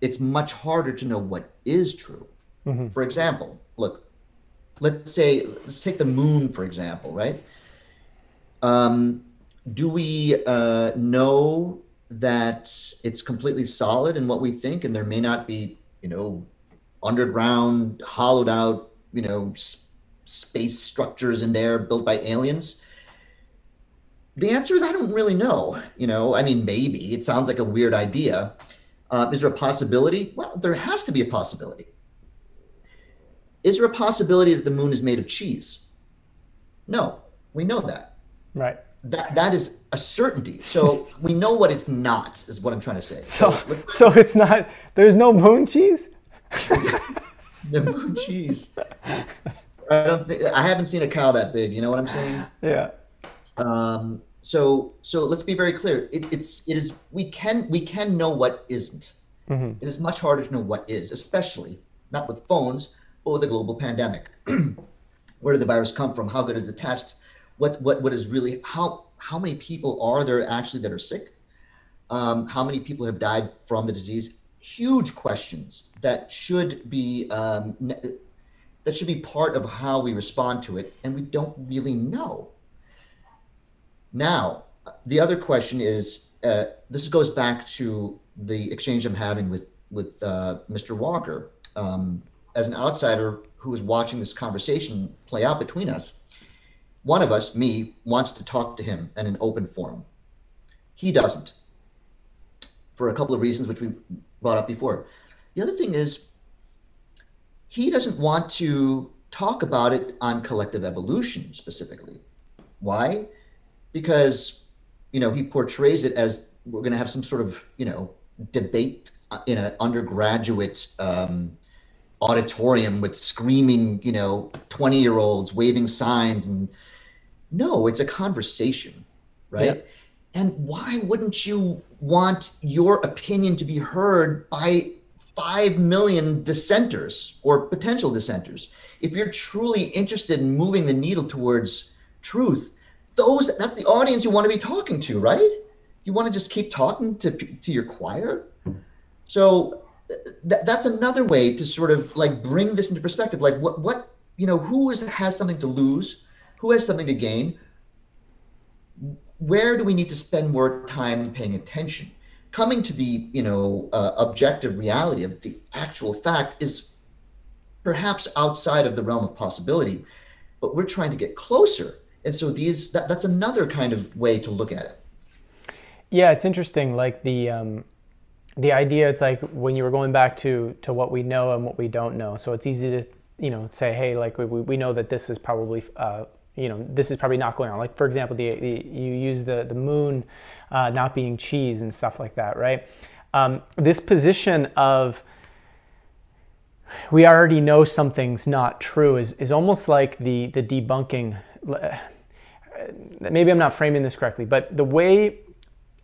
It's much harder to know what is true. Mm-hmm. for example look let's say let's take the moon for example right? Um, do we uh, know that it's completely solid in what we think, and there may not be, you know, underground, hollowed out, you know, s- space structures in there built by aliens? The answer is I don't really know. You know, I mean, maybe it sounds like a weird idea. Uh, is there a possibility? Well, there has to be a possibility. Is there a possibility that the moon is made of cheese? No, we know that. Right that that is a certainty. So we know what it's not, is what I'm trying to say. So, so, so it's not. There's no moon cheese. the moon cheese. I don't think I haven't seen a cow that big. You know what I'm saying? Yeah. Um. So so let's be very clear. It, it's it is we can we can know what isn't. Mm-hmm. It is much harder to know what is, especially not with phones, but with a global pandemic. Where did the virus come from? How good is the test? What what what is really how how many people are there actually that are sick? Um, how many people have died from the disease? Huge questions that should be um, that should be part of how we respond to it, and we don't really know. Now, the other question is uh, this goes back to the exchange I'm having with with uh, Mr. Walker um, as an outsider who is watching this conversation play out between us one of us, me, wants to talk to him in an open forum. He doesn't, for a couple of reasons which we brought up before. The other thing is, he doesn't want to talk about it on collective evolution specifically. Why? because you know he portrays it as we're going to have some sort of you know debate in an undergraduate um, auditorium with screaming you know 20 year olds waving signs and no it's a conversation right? And why wouldn't you want your opinion to be heard by 5 million dissenters or potential dissenters? If you're truly interested in moving the needle towards truth those that's the audience you want to be talking to right? You want to just keep talking to to your choir? So th- that's another way to sort of like bring this into perspective. Like what what you know who is has something to lose who has something to gain where do we need to spend more time paying attention? Coming to the you know uh, objective reality of the actual fact is perhaps outside of the realm of possibility but we're trying to get closer. And so these that, that's another kind of way to look at it. Yeah it's interesting like the um, the idea it's like when you were going back to to what we know and what we don't know. So it's easy to you know say hey like we, we know that this is probably uh, you know this is probably not going on. Like for example the, the you use the the moon uh, not being cheese and stuff like that right? Um, this position of we already know something's not true is, is almost like the the debunking maybe i'm not framing this correctly but the way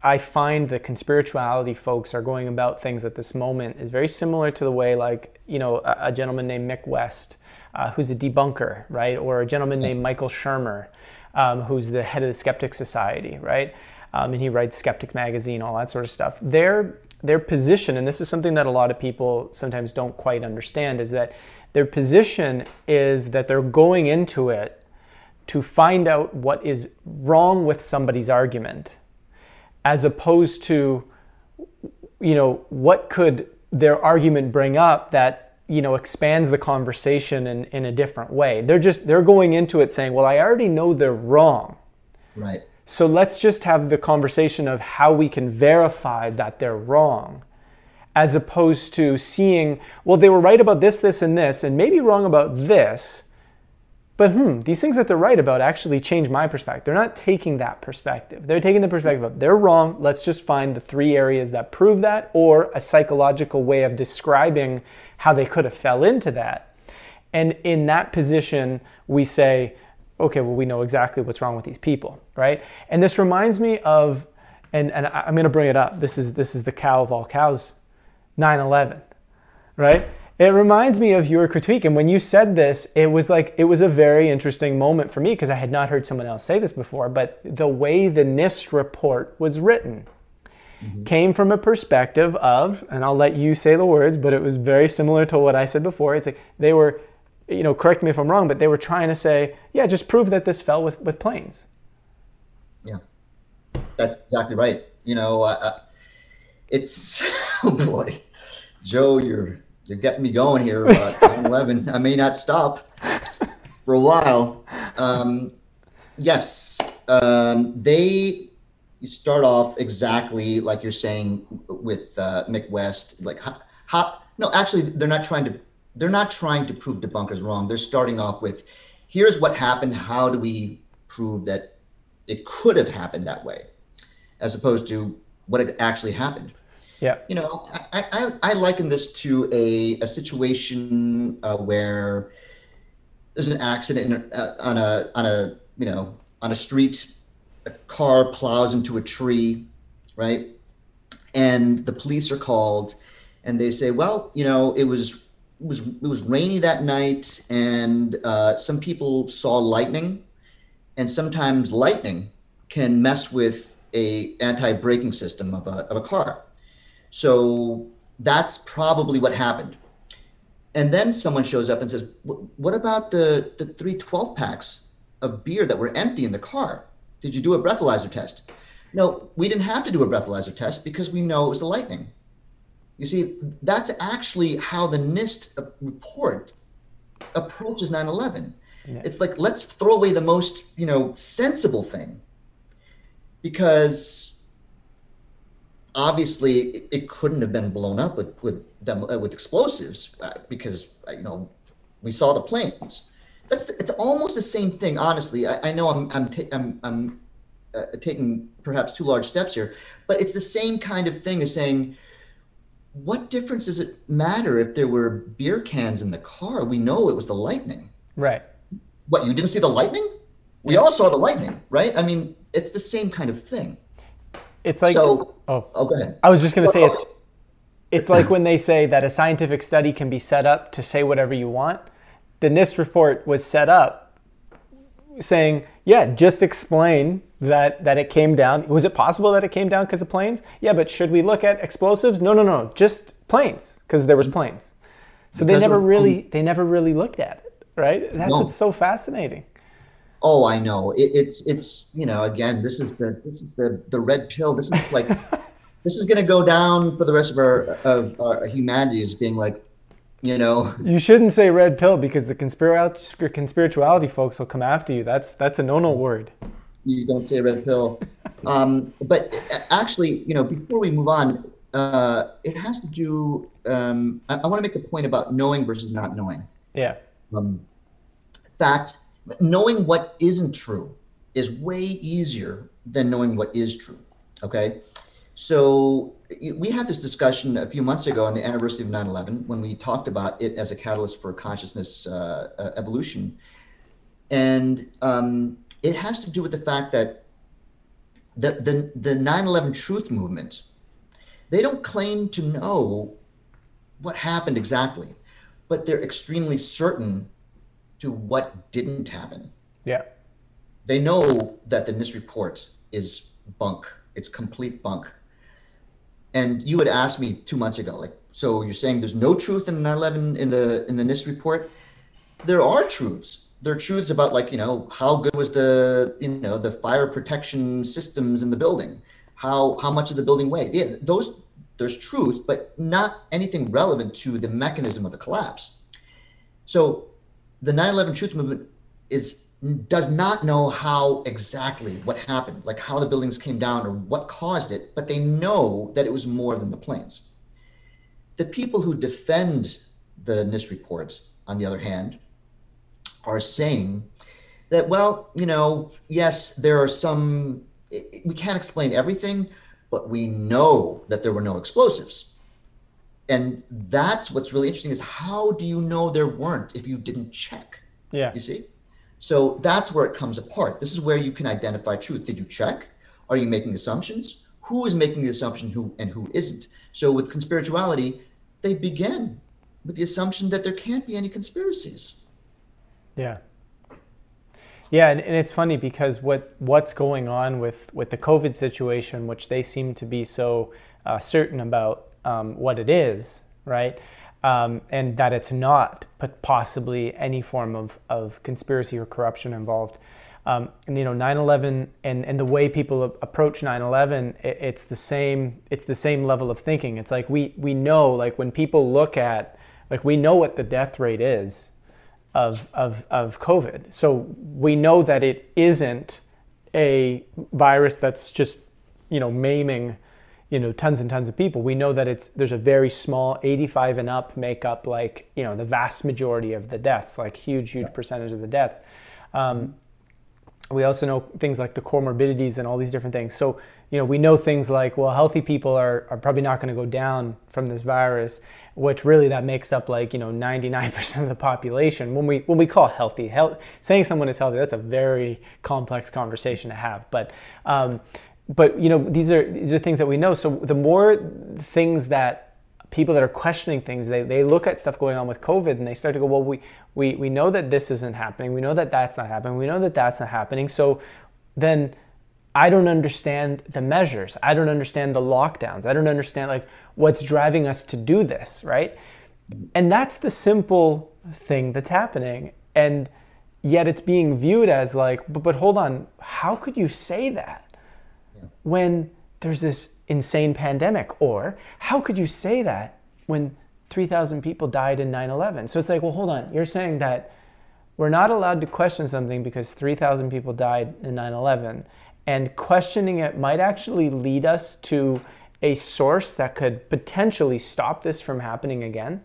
I find the conspirituality folks are going about things at this moment is very similar to the way, like, you know, a, a gentleman named Mick West, uh, who's a debunker, right? Or a gentleman named Michael Shermer, um, who's the head of the Skeptic Society, right? Um, and he writes Skeptic Magazine, all that sort of stuff. Their, their position, and this is something that a lot of people sometimes don't quite understand, is that their position is that they're going into it to find out what is wrong with somebody's argument as opposed to you know what could their argument bring up that you know expands the conversation in, in a different way. They're just they're going into it saying well i already know they're wrong. Right. So let's just have the conversation of how we can verify that they're wrong as opposed to seeing well they were right about this this and this and maybe wrong about this but hmm, these things that they're right about actually change my perspective. They're not taking that perspective. They're taking the perspective of they're wrong. Let's just find the three areas that prove that, or a psychological way of describing how they could have fell into that. And in that position, we say, okay, well, we know exactly what's wrong with these people, right? And this reminds me of, and, and I'm going to bring it up. This is this is the cow of all cows, 9/11, right? It reminds me of your critique. And when you said this, it was like, it was a very interesting moment for me because I had not heard someone else say this before. But the way the NIST report was written mm-hmm. came from a perspective of, and I'll let you say the words, but it was very similar to what I said before. It's like they were, you know, correct me if I'm wrong, but they were trying to say, yeah, just prove that this fell with, with planes. Yeah, that's exactly right. You know, uh, uh it's, oh boy, Joe, you're you're getting me going here. About 11. I may not stop for a while. Um, yes, um, they start off exactly like you're saying with uh, Mick West. Like, how, how, no, actually, they're not trying to. They're not trying to prove debunkers wrong. They're starting off with, here's what happened. How do we prove that it could have happened that way, as opposed to what actually happened. Yeah. You know, I, I, I liken this to a, a situation uh, where there's an accident uh, on a on a you know on a street, a car plows into a tree, right? And the police are called, and they say, well, you know, it was it was it was rainy that night, and uh, some people saw lightning, and sometimes lightning can mess with a anti-braking system of a, of a car so that's probably what happened. And then someone shows up and says, "What about the the three 12 packs of beer that were empty in the car? Did you do a breathalyzer test?" No, we didn't have to do a breathalyzer test because we know it was the lightning. You see, that's actually how the NIST uh, report approaches 9/11. Yeah. It's like let's throw away the most, you know, sensible thing because obviously it, it, couldn't have been blown up with with uh, with explosives uh, because uh, you know we saw the planes. That's the, it's almost the same thing. Honestly, I, I know I'm I'm t- I'm, I'm uh, taking perhaps too large steps here, but it's the same kind of thing as saying, what difference does it matter if there were beer cans in the car? We know it was the lightning. Right. What, you didn't see the lightning? We all saw the lightning, right? I mean, it's the same kind of thing. It's like, So, oh, oh, go. I was just going to say it. Oh. It's like when they say that a scientific study can be set up to say whatever you want. The NIST report was set up saying, yeah, just explain that that it came down. Was it possible that it came down because of planes? Yeah, but should we look at explosives? No, no, no, just planes because there was mm-hmm. planes. So they never of- really mm-hmm. they never really looked at it, right? That's No. what's so fascinating. Oh, I know. It, it's it's you know again this is the this is the the red pill. This is like this is going to go down for the rest of our of our humanity as being like you know You shouldn't say red pill because the conspirituality, conspirituality folks will come after you. That's that's a no-no word. you don't say red pill. Um, but actually, you know, before we move on, uh, it has to do. Um, I, I want to make the point about knowing versus not knowing. Yeah. Um, fact, knowing what isn't true is way easier than knowing what is true. Okay. So we had this discussion a few months ago on the anniversary of 9 11 when we talked about it as a catalyst for consciousness uh, uh, evolution. And um, it has to do with the fact that the, the, the 9 11 truth movement, they don't claim to know what happened exactly, but they're extremely certain to what didn't happen. Yeah. They know that the NIST report is bunk. It's complete bunk. And you had asked me two months ago, like, so you're saying there's no truth in the 9/11 in the in the NIST report? There are truths. There are truths about like you know how good was the you know the fire protection systems in the building, how how much of the building weighed. Yeah, those there's truth, but not anything relevant to the mechanism of the collapse. So the 9/11 truth movement is does not know how exactly what happened, like how the buildings came down or what caused it, but they know that it was more than the planes. The people who defend the NIST report, on the other hand, are saying that, well, you know, yes, there are some, we can't explain everything, but we know that there were no explosives. And that's what's really interesting is how do you know there weren't if you didn't check? Yeah. You see? So that's where it comes apart. This is where you can identify truth. Did you check? Are you making assumptions? Who is making the assumption who and who isn't? So with conspirituality, they begin with the assumption that there can't be any conspiracies. Yeah. Yeah, and, and it's funny because what what's going on with with the COVID situation, which they seem to be so uh, certain about um, what it is, right? Um, and that it's not, possibly any form of, of conspiracy or corruption involved. Um, and you know, 9/11 and, and the way people approach 9/11, it, it's the same. It's the same level of thinking. It's like we we know, like when people look at, like we know what the death rate is of, of, of COVID. So we know that it isn't a virus that's just, you know, maiming, you know, tons and tons of people. We know that it's there's a very small 85 and up make up like, you know, the vast majority of the deaths, like huge, huge percentage of the deaths. Um, we also know things like the comorbidities and all these different things. So, you know, we know things like, well, healthy people are, are probably not going to go down from this virus, which really that makes up like, you know, 99% of the population. When we when we call healthy, health, saying someone is healthy, that's a very complex conversation to have. But um, but you know, these are these are things that we know. So the more things that people that are questioning things, they, they look at stuff going on with COVID and they start to go, well, we, we, we know that this isn't happening. We know that that's not happening. We know that that's not happening. So then I don't understand the measures. I don't understand the lockdowns. I don't understand like what's driving us to do this, right? And that's the simple thing that's happening. And yet it's being viewed as like, but, but hold on, how could you say that? When there's this insane pandemic? Or how could you say that when 3,000 people died in 9 11? So it's like, well, hold on. You're saying that we're not allowed to question something because 3,000 people died in 9 11. And questioning it might actually lead us to a source that could potentially stop this from happening again.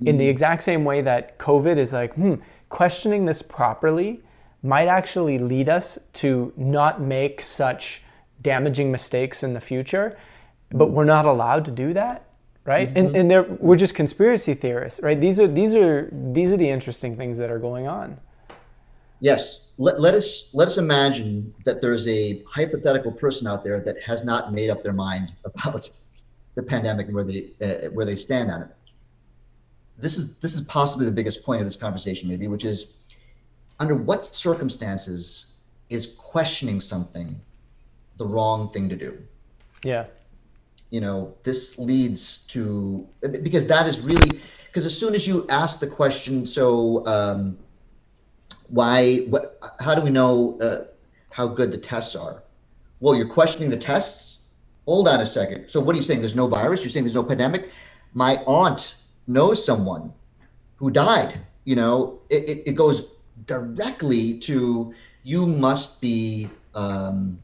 In the exact same way that COVID is like, hmm, questioning this properly might actually lead us to not make such damaging mistakes in the future, but we're not allowed to do that right? Mm-hmm. And and we're just conspiracy theorists, right? These are these are these are the interesting things that are going on. Yes. Let, let us let us imagine that there's a hypothetical person out there that has not made up their mind about the pandemic and where they uh, where they stand on it. This is this is possibly the biggest point of this conversation, maybe, which is under what circumstances is questioning something the wrong thing to do? Yeah. You know this leads to because that is really because as soon as you ask the question so um, why what how do we know uh, how good the tests are? Well you're questioning the tests? Hold on a second. So what are you saying? There's no virus? You're saying there's no pandemic? My aunt knows someone who died you know? It, it, it goes directly to you must be um,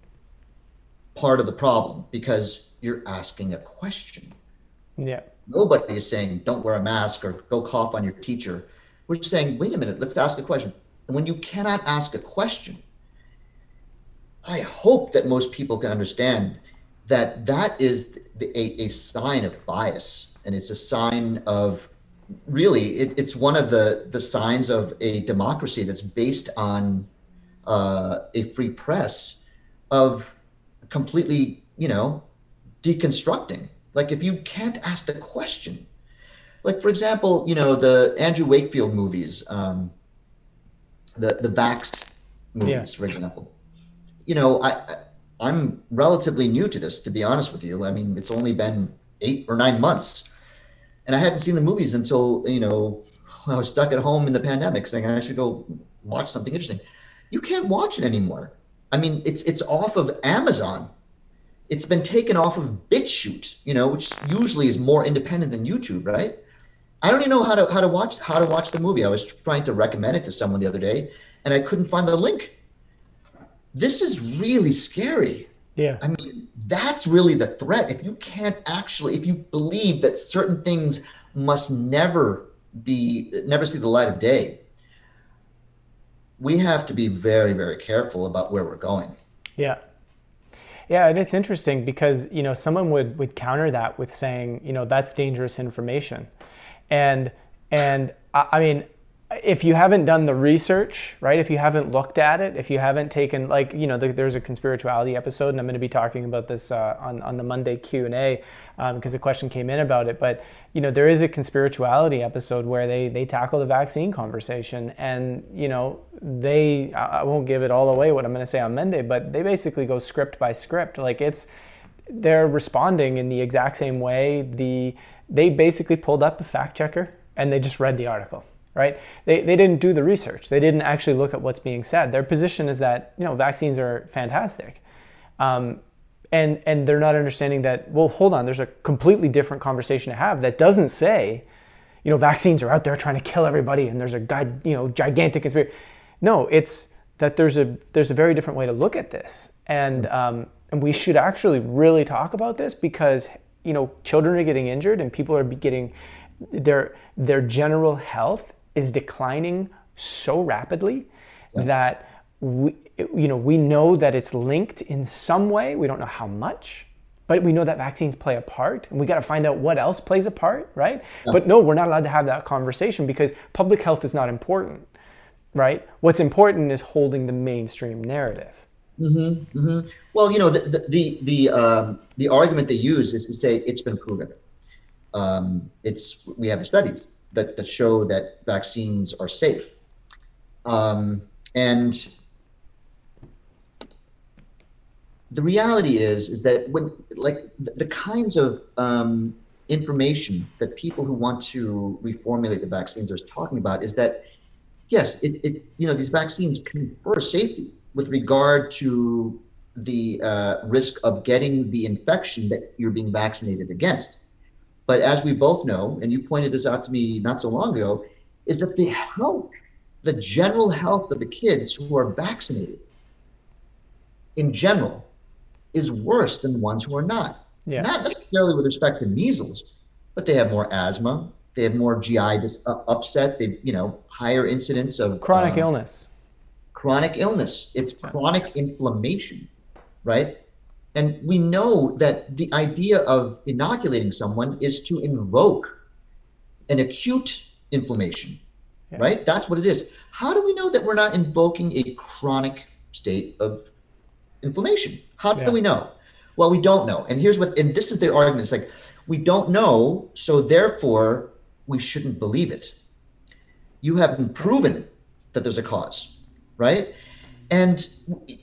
part of the problem because you're asking a question. Yeah. Nobody is saying don't wear a mask or go cough on your teacher. We're saying, wait a minute, let's ask a question. And when you cannot ask a question, I hope that most people can understand that that is a, a sign of bias and it's a sign of really it, it's one of the the signs of a democracy that's based on uh, a free press of completely you know deconstructing. Like if you can't ask the question, like for example, you know the Andrew Wakefield movies, um, the the Vaxxed movies, yeah. for example. You know, I, I am relatively new to this, to be honest with you. I mean, it's only been eight or nine months, and I hadn't seen the movies until you know I was stuck at home in the pandemic, saying I should go watch something interesting. You can't watch it anymore. I mean, it's it's off of Amazon it's been taken off of BitChute, you know, which usually is more independent than YouTube, right? I don't even know how to how to watch how to watch the movie. I was trying to recommend it to someone the other day, and I couldn't find the link. This is really scary. Yeah. I mean, that's really the threat. If you can't actually, if you believe that certain things must never be, never see the light of day, we have to be very, very careful about where we're going. Yeah. Yeah, and it's interesting because you know someone would would counter that with saying you know that's dangerous information, and and I, I mean if you haven't done the research, right? If you haven't looked at it, if you haven't taken like you know, the, there's a conspirituality episode, and I'm going to be talking about this uh, on on the Monday Q and A because um, a question came in about it. But you know, there is a conspirituality episode where they they tackle the vaccine conversation, and you know, they I won't give it all away what I'm going to say on Monday, but they basically go script by script, like it's they're responding in the exact same way. The they basically pulled up a fact checker and they just read the article right? They, they didn't do the research. They didn't actually look at what's being said. Their position is that you know vaccines are fantastic, um, and and they're not understanding that. Well, hold on. There's a completely different conversation to have that doesn't say, you know, vaccines are out there trying to kill everybody, and there's a guy, you know gigantic conspiracy. No, it's that there's a there's a very different way to look at this, and um, and we should actually really talk about this because you know children are getting injured and people are getting their their general health is declining so rapidly yeah. that we, you know, we know that it's linked in some way. We don't know how much, but we know that vaccines play a part, and we got to find out what else plays a part, right? Yeah. But no, we're not allowed to have that conversation because public health is not important, right? What's important is holding the mainstream narrative. Mm-hmm, mm-hmm. Well, you know, the the the the, um, the argument they use is to say it's been proven. Um, it's we have the studies that, that show that vaccines are safe. Um, and the reality is is that when like the, the kinds of um, information that people who want to reformulate the vaccines are talking about is that yes it, it you know these vaccines confer safety with regard to the uh, risk of getting the infection that you're being vaccinated against but as we both know, and you pointed this out to me not so long ago, is that the health, the general health of the kids who are vaccinated in general is worse than the ones who are not. Yeah. Not necessarily with respect to measles, but they have more asthma, they have more GI dis- uh, upset, they you know higher incidence of chronic um, illness. chronic illness, it's chronic inflammation, right? And we know that the idea of inoculating someone is to invoke an acute inflammation, yeah. right? That's what it is. How do we know that we're not invoking a chronic state of inflammation? How yeah. do we know? Well, we don't know. And here's what, and this is the argument. It's like, we don't know, so therefore we shouldn't believe it. You haven't proven that there's a cause, right? And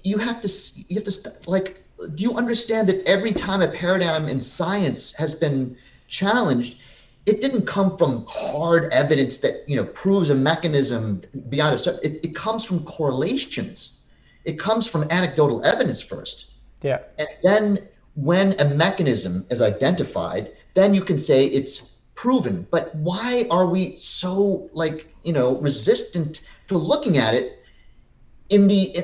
you have to, you have to, like, do you understand that every time a paradigm in science has been challenged, it didn't come from hard evidence that you know proves a mechanism beyond a certain. It, it comes from correlations. It comes from anecdotal evidence first. Yeah. And then when a mechanism is identified, then you can say it's proven. But why are we so like you know resistant to looking at it in the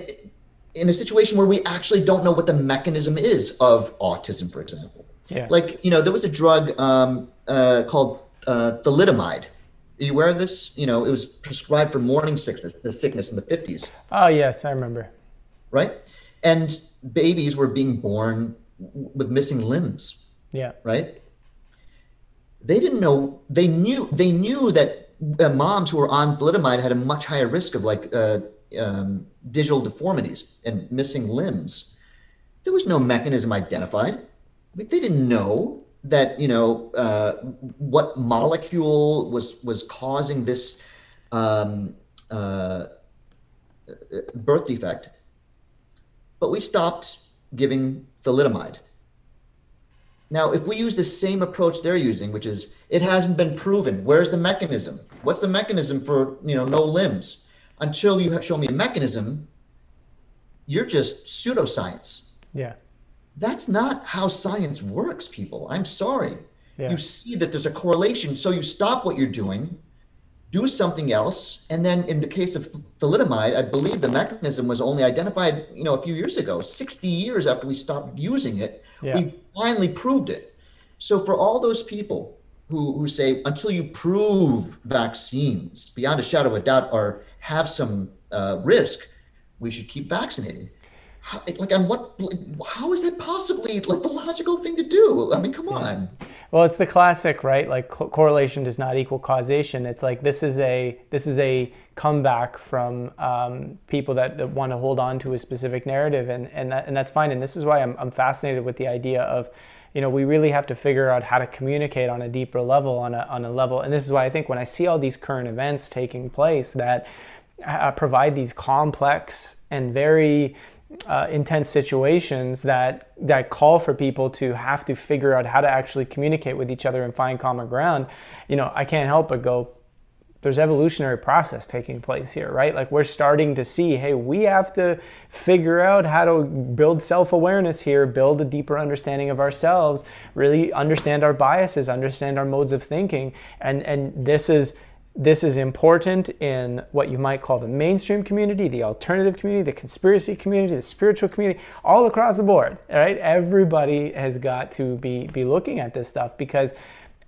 in, a situation where we actually don't know what the mechanism is of autism, for example? Yeah. Like you know, there was a drug um, uh, called uh, thalidomide. Are you aware of this? You know, it was prescribed for morning sickness, the sickness in the 50s. Oh, yes, I remember. Right? And babies were being born with missing limbs. Yeah. Right? They didn't know, they knew, they knew that uh, moms who were on thalidomide had a much higher risk of like uh, um, digital deformities and missing limbs. There was no mechanism identified. they didn't know that you know uh, what molecule was was causing this um, uh, birth defect, but we stopped giving thalidomide. Now, if we use the same approach they're using, which is it hasn't been proven, where's the mechanism? What's the mechanism for you know no limbs? Until you show me a mechanism, you're just pseudoscience. Yeah that's not how science works, people. I'm sorry. Yeah. You see that there's a correlation. So you stop what you're doing, do something else. And then in the case of thalidomide, I believe the mechanism was only identified, you know, a few years ago, 60 years after we stopped using it, yeah. we finally proved it. So for all those people who, who say until you prove vaccines beyond a shadow of a doubt or have some uh, risk, we should keep vaccinating. How, like on what how is that possibly like the logical thing to do? I mean come on. Well it's the classic right? Like correlation does not equal causation. It's like this is a this is a comeback from um, people that want to hold on to a specific narrative and and, that, and that's fine. And this is why I'm, I'm fascinated with the idea of you know we really have to figure out how to communicate on a deeper level on a, on a level. And this is why i think when i see all these current events taking place that uh, provide these complex and very uh, intense situations that that call for people to have to figure out how to actually communicate with each other and find common ground. You know i can't help but go there's evolutionary process taking place here right? Like we're starting to see hey we have to figure out how to build self-awareness here build a deeper understanding of ourselves really understand our biases understand our modes of thinking. And and this is this is important in what you might call the mainstream community, the alternative community, the conspiracy community, the spiritual community, all across the board. Right? Everybody has got to be be looking at this stuff because,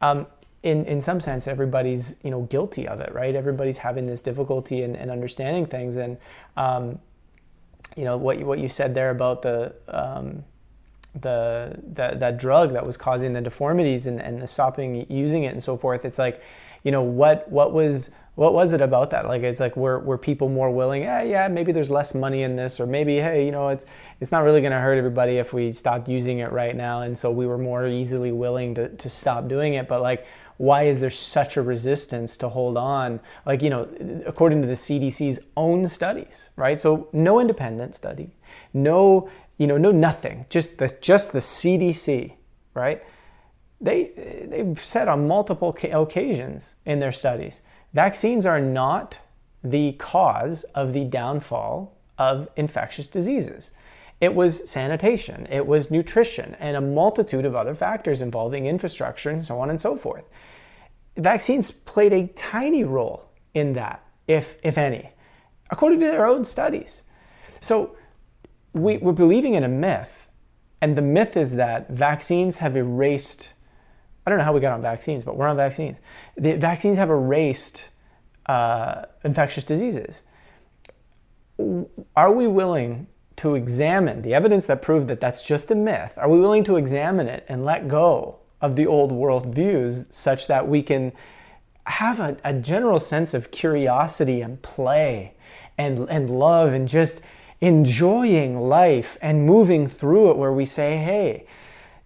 um, in in some sense, everybody's you know guilty of it. Right? Everybody's having this difficulty in, in understanding things, and um, you know what you, what you said there about the um, the that, that drug that was causing the deformities and, and stopping using it and so forth. It's like you know what what was what was it about that? Like it's like were were people more willing? Yeah, yeah, maybe there's less money in this, or maybe hey, you know, it's it's not really going to hurt everybody if we stopped using it right now, and so we were more easily willing to to stop doing it. But like, why is there such a resistance to hold on? Like you know, according to the CDC's own studies, right? So no independent study, no you know, no nothing, just the just the CDC, right? They, they've said on multiple occasions in their studies vaccines are not the cause of the downfall of infectious diseases. It was sanitation, it was nutrition, and a multitude of other factors involving infrastructure and so on and so forth. Vaccines played a tiny role in that, if, if any, according to their own studies. So we, we're believing in a myth, and the myth is that vaccines have erased I don't know how we got on vaccines, but we're on vaccines. The vaccines have erased uh, infectious diseases. are we willing to examine the evidence that proved that that's just a myth? Are we willing to examine it and let go of the old world views such that we can have a, a general sense of curiosity and play and, and love and just enjoying life and moving through it where we say, hey,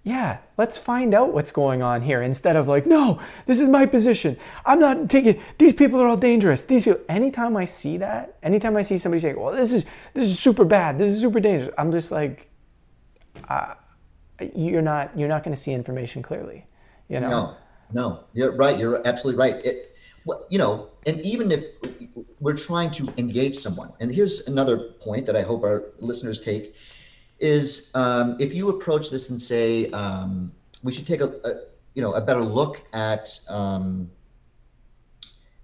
yeah, let's find out what's going on here instead of like, no, this is my position. I'm not taking these people are all dangerous. These people anytime I see that, anytime I see somebody saying, Well, this is this is super bad, this is super dangerous, I'm just like uh, you're not you're not gonna see information clearly. You know? No, no. You're right, you're absolutely right. It, well, you know, and even if we're trying to engage someone, and here's another point that I hope our listeners take is um, if you approach this and say um, we should take a, a, you know a better look at um,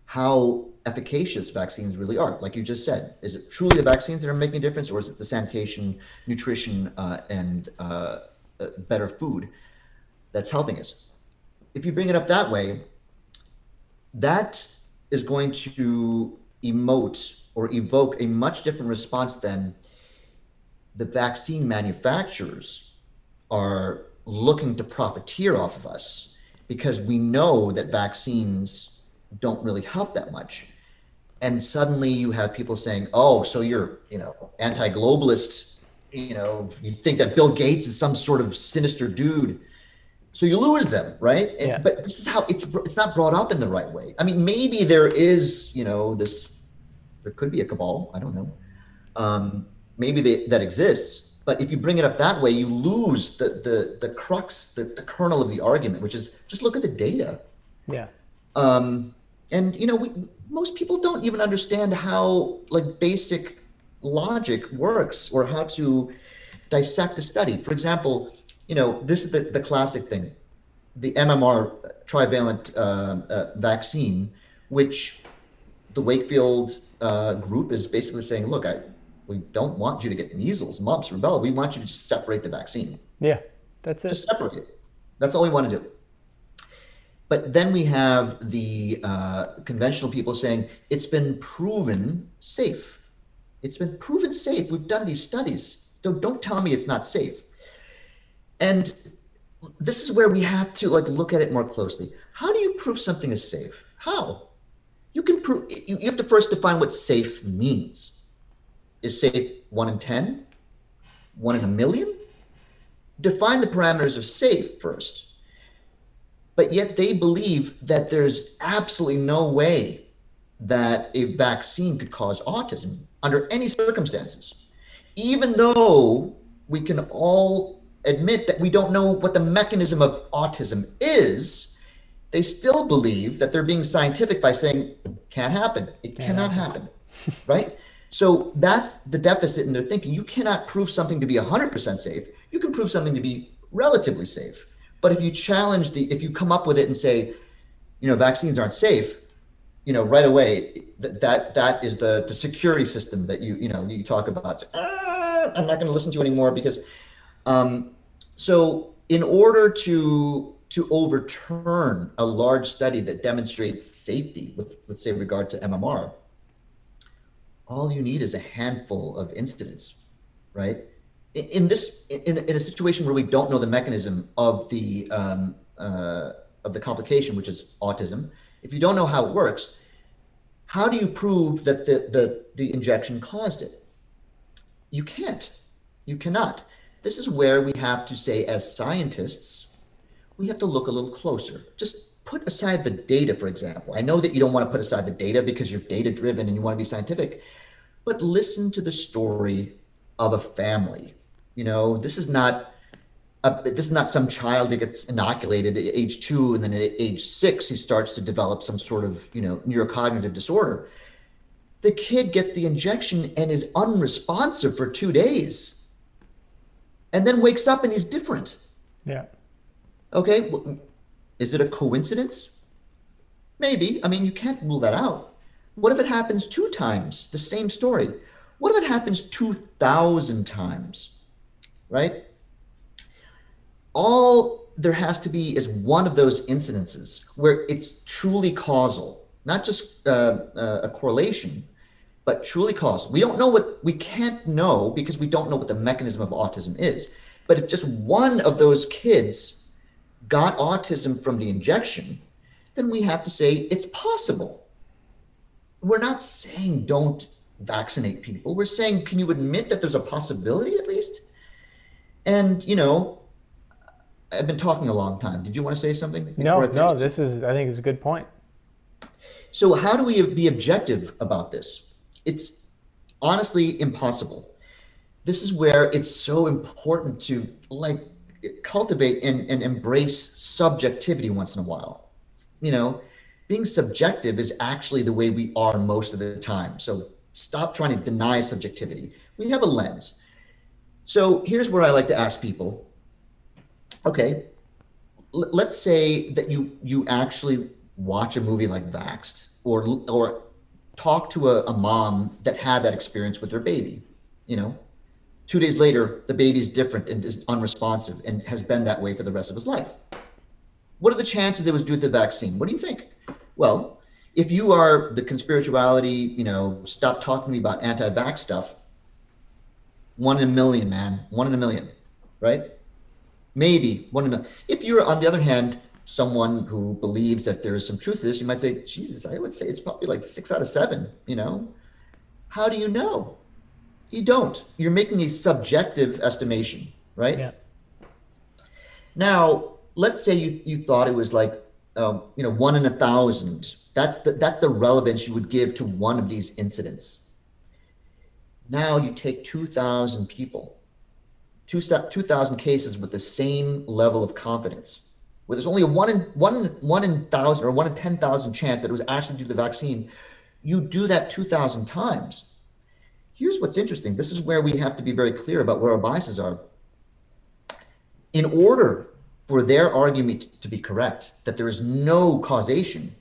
how efficacious vaccines really are. Like you just said, is it truly the vaccines that are making a difference, or is it the sanitation, nutrition, uh, and uh, uh, better food that's helping us? If you bring it up that way, that is going to emote or evoke a much different response than the vaccine manufacturers are looking to profiteer off of us because we know that vaccines don't really help that much. And suddenly you have people saying, "Oh, so you're, you know, anti-globalist, you know, you think that Bill Gates is some sort of sinister dude." So you lose them, right? And, Yeah. But this is how it's it's not brought up in the right way. I mean, maybe there is, you know, this there could be a cabal, I don't know. Um, maybe they, that exists but if you bring it up that way you lose the the the crux the, the kernel of the argument which is just look at the data Yeah. um, and you know we, most people don't even understand how like basic logic works or how to dissect a study for example you know this is the, the classic thing the mmr trivalent uh, uh, vaccine which the wakefield uh, group is basically saying look i we don't want you to get measles mumps rubella we want you to just separate the vaccine Yeah. That's it. just separate it. That's all we want to do. But then we have the uh, conventional people saying it's been proven safe. It's been proven safe. We've done these studies. So don't tell me it's not safe. And this is where we have to like look at it more closely. How do you prove something is safe? How? You can prove. You have to first define what safe means. Is safe one in ten? One in a million? define the parameters of safe first. But yet they believe that there's absolutely no way that a vaccine could cause autism under any circumstances. Even though we can all admit that we don't know what the mechanism of autism is, they still believe that they're being scientific by saying, can't happen. It cannot happen. right? So that's the deficit in their thinking. You cannot prove something to be 100% safe. You can prove something to be relatively safe. But if you challenge the, if you come up with it and say, you know, vaccines aren't safe, you know, right away, that that, that is the, the security system that you, you know, you talk about. "Ah, I'm not going to listen to you anymore because, um, so in order to to overturn a large study that demonstrates safety with, let's say, regard to MMR, all you need is a handful of incidents, right? In, this, in, in a situation where we don't know the mechanism of the um, uh, of the complication, which is autism, if you don't know how it works, how do you prove that the the, the injection caused it? You can't. You cannot. This is where we have to say, as scientists, we have to look a little closer. Just put aside the data, for example. I know that you don't want to put aside the data because you're data driven and you want to be scientific, but listen to the story of a family. You know, this is not a, this is not some child that gets inoculated at age two and then at age six he starts to develop some sort of you know neurocognitive disorder. The kid gets the injection and is unresponsive for two days, and then wakes up and he's different. Yeah. Okay, well, is it a coincidence? Maybe. I mean, you can't rule that out. What if it happens two times, the same story? What if it happens 2,000 times, right? All there has to be is one of those incidences where it's truly causal, not just uh, uh, a correlation, but truly causal. We don't know what we can't know because we don't know what the mechanism of autism is. But if just one of those kids got autism from the injection, then we have to say it's possible. We're not saying don't vaccinate people. We're saying, can you admit that there's a possibility at least? And, you know, I've been talking a long time. Did you want to say something? No, no, this is, I think it's a good point. So, how do we be objective about this? It's honestly impossible. This is where it's so important to like cultivate and, and embrace subjectivity once in a while. You know, being subjective is actually the way we are most of the time. So, stop trying to deny subjectivity. We have a lens. So, here's where I like to ask people okay, l- let's say that you you actually watch a movie like Vaxxed or or talk to a, a mom that had that experience with their baby. You know, two days later, the baby's different and is unresponsive and has been that way for the rest of his life. What are the chances it was due to the vaccine? What do you think? Well, if you are the conspirituality, you know, stop talking to me about anti-vax stuff. One in a million, man. One in a million, right? Maybe one in a. If you're on the other hand someone who believes that there is some truth to this, you might say, Jesus, I would say it's probably like six out of seven, you know? How do you know? You don't. You're making a subjective estimation, right? Yeah. Now, let's say you, you thought it was like, um, you know, one in a thousand. That's the, that's the relevance you would give to one of these incidents. Now you take 2,000 people, 2,000 cases with the same level of confidence where there's only a one in one one in thousand or one in ten thousand chance that it was actually due to the vaccine, you do that two thousand times. Here's what's interesting. This is where we have to be very clear about where our biases are. In order for their argument to be correct, that there is no causation,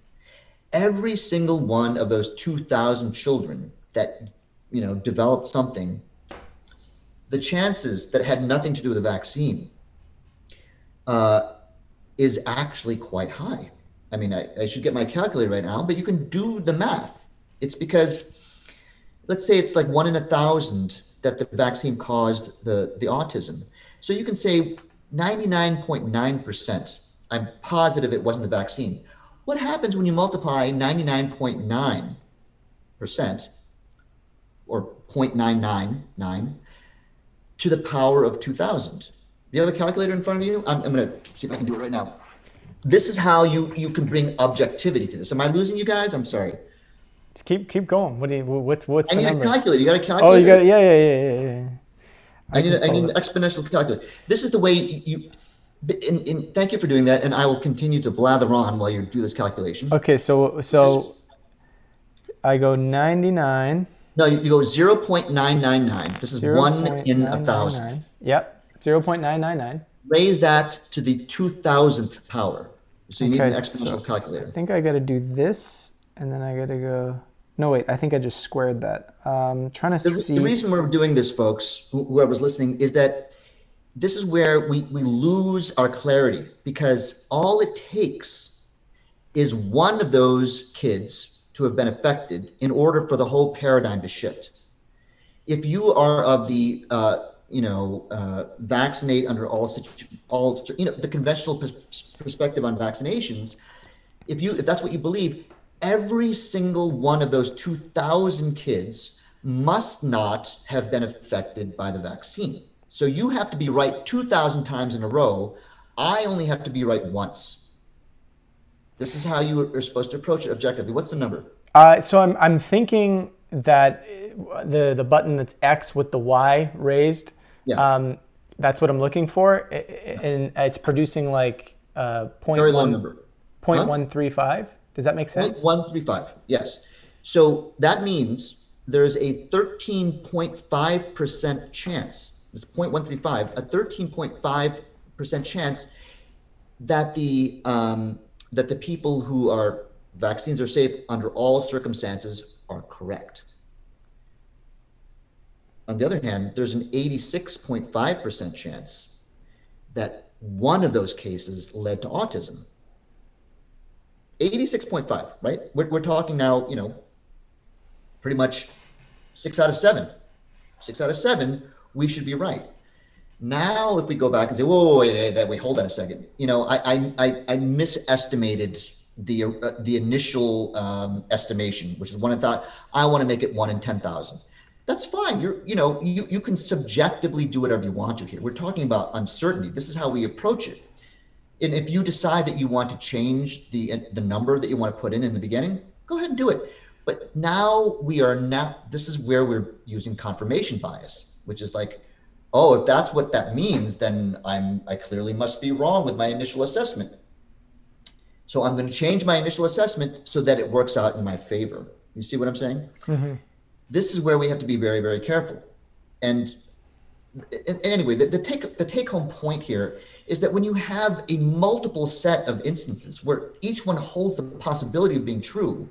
every single one of those 2,000 children that you know developed something, the chances that had nothing to do with the vaccine uh, is actually quite high. I mean, I, I should get my calculator right now, but you can do the math. It's because, let's say it's like one in a thousand that the vaccine caused the, the autism. So you can say 99.9%. I'm positive it wasn't the vaccine. What happens when you multiply 99.9% or 0.999 to the power of 2000? Do you have a calculator in front of you? I'm, I'm going to see if I can do it right now. This is how you you can bring objectivity to this. Am I losing you guys? I'm sorry. Just keep keep going. What do you what's what's I the need number? a calculator. You got a calculator? Oh, you got yeah yeah yeah yeah yeah. I, need, can a, I need an exponential calculator. This is the way you. in, in, thank you for doing that, and I will continue to blather on while you do this calculation. Okay, so so I go 99. No, you, you go 0.999. This is one in a 0.999. thousand. Yep, 0.999. Raise that to the 2000th power. So you need an exponential so- calculator. I think I got to do this, and then I got to go. No, wait. I think I just squared that. Um, trying to The, see. the reason we're doing this, folks, whoever's listening, is that this is where we, we lose our clarity because all it takes is one of those kids to have been affected in order for the whole paradigm to shift. If you are of the, uh, you know, uh, vaccinate under all, situ- all, you know, the conventional pers- perspective on vaccinations, if you if that's what you believe, every single one of those 2,000 kids must not have been affected by the vaccine. So you have to be right 2,000 times in a row. I only have to be right once. This is how you are supposed to approach it objectively. What's the number? Uh, so I'm I'm thinking that the the button that's X with the Y raised. Yeah. Um, that's what I'm looking for, and it's producing like uh, point Very low one- number. point one three five. Does that make sense? 135. Yes. So that means there's a 13.5% chance, it's 0.135, a 13.5% chance that the um, that the people who are vaccines are safe under all circumstances are correct. On the other hand, there's an 86.5% chance that one of those cases led to autism. 86.5, right? We're, we're talking now, you know, pretty much six out of seven. Six out of seven, we should be right. Now, if we go back and say, whoa, whoa wait, wait, wait, hold on a second. You know, I, I, I misestimated the uh, the initial um, estimation, which is one I thought I want to make it one in ten thousand. That's fine. You're you know you you can subjectively do whatever you want to here. We're talking about uncertainty. This is how we approach it. And if you decide that you want to change the the number that you want to put in in the beginning, go ahead and do it. But now we are now. This is where we're using confirmation bias, which is like, oh, if that's what that means, then I'm I clearly must be wrong with my initial assessment so I'm going to change my initial assessment so that it works out in my favor. You see what I'm saying? Mm-hmm. This is where we have to be very, very careful. And, and anyway, the, the take the take home point here is that when you have a multiple set of instances where each one holds the possibility of being true,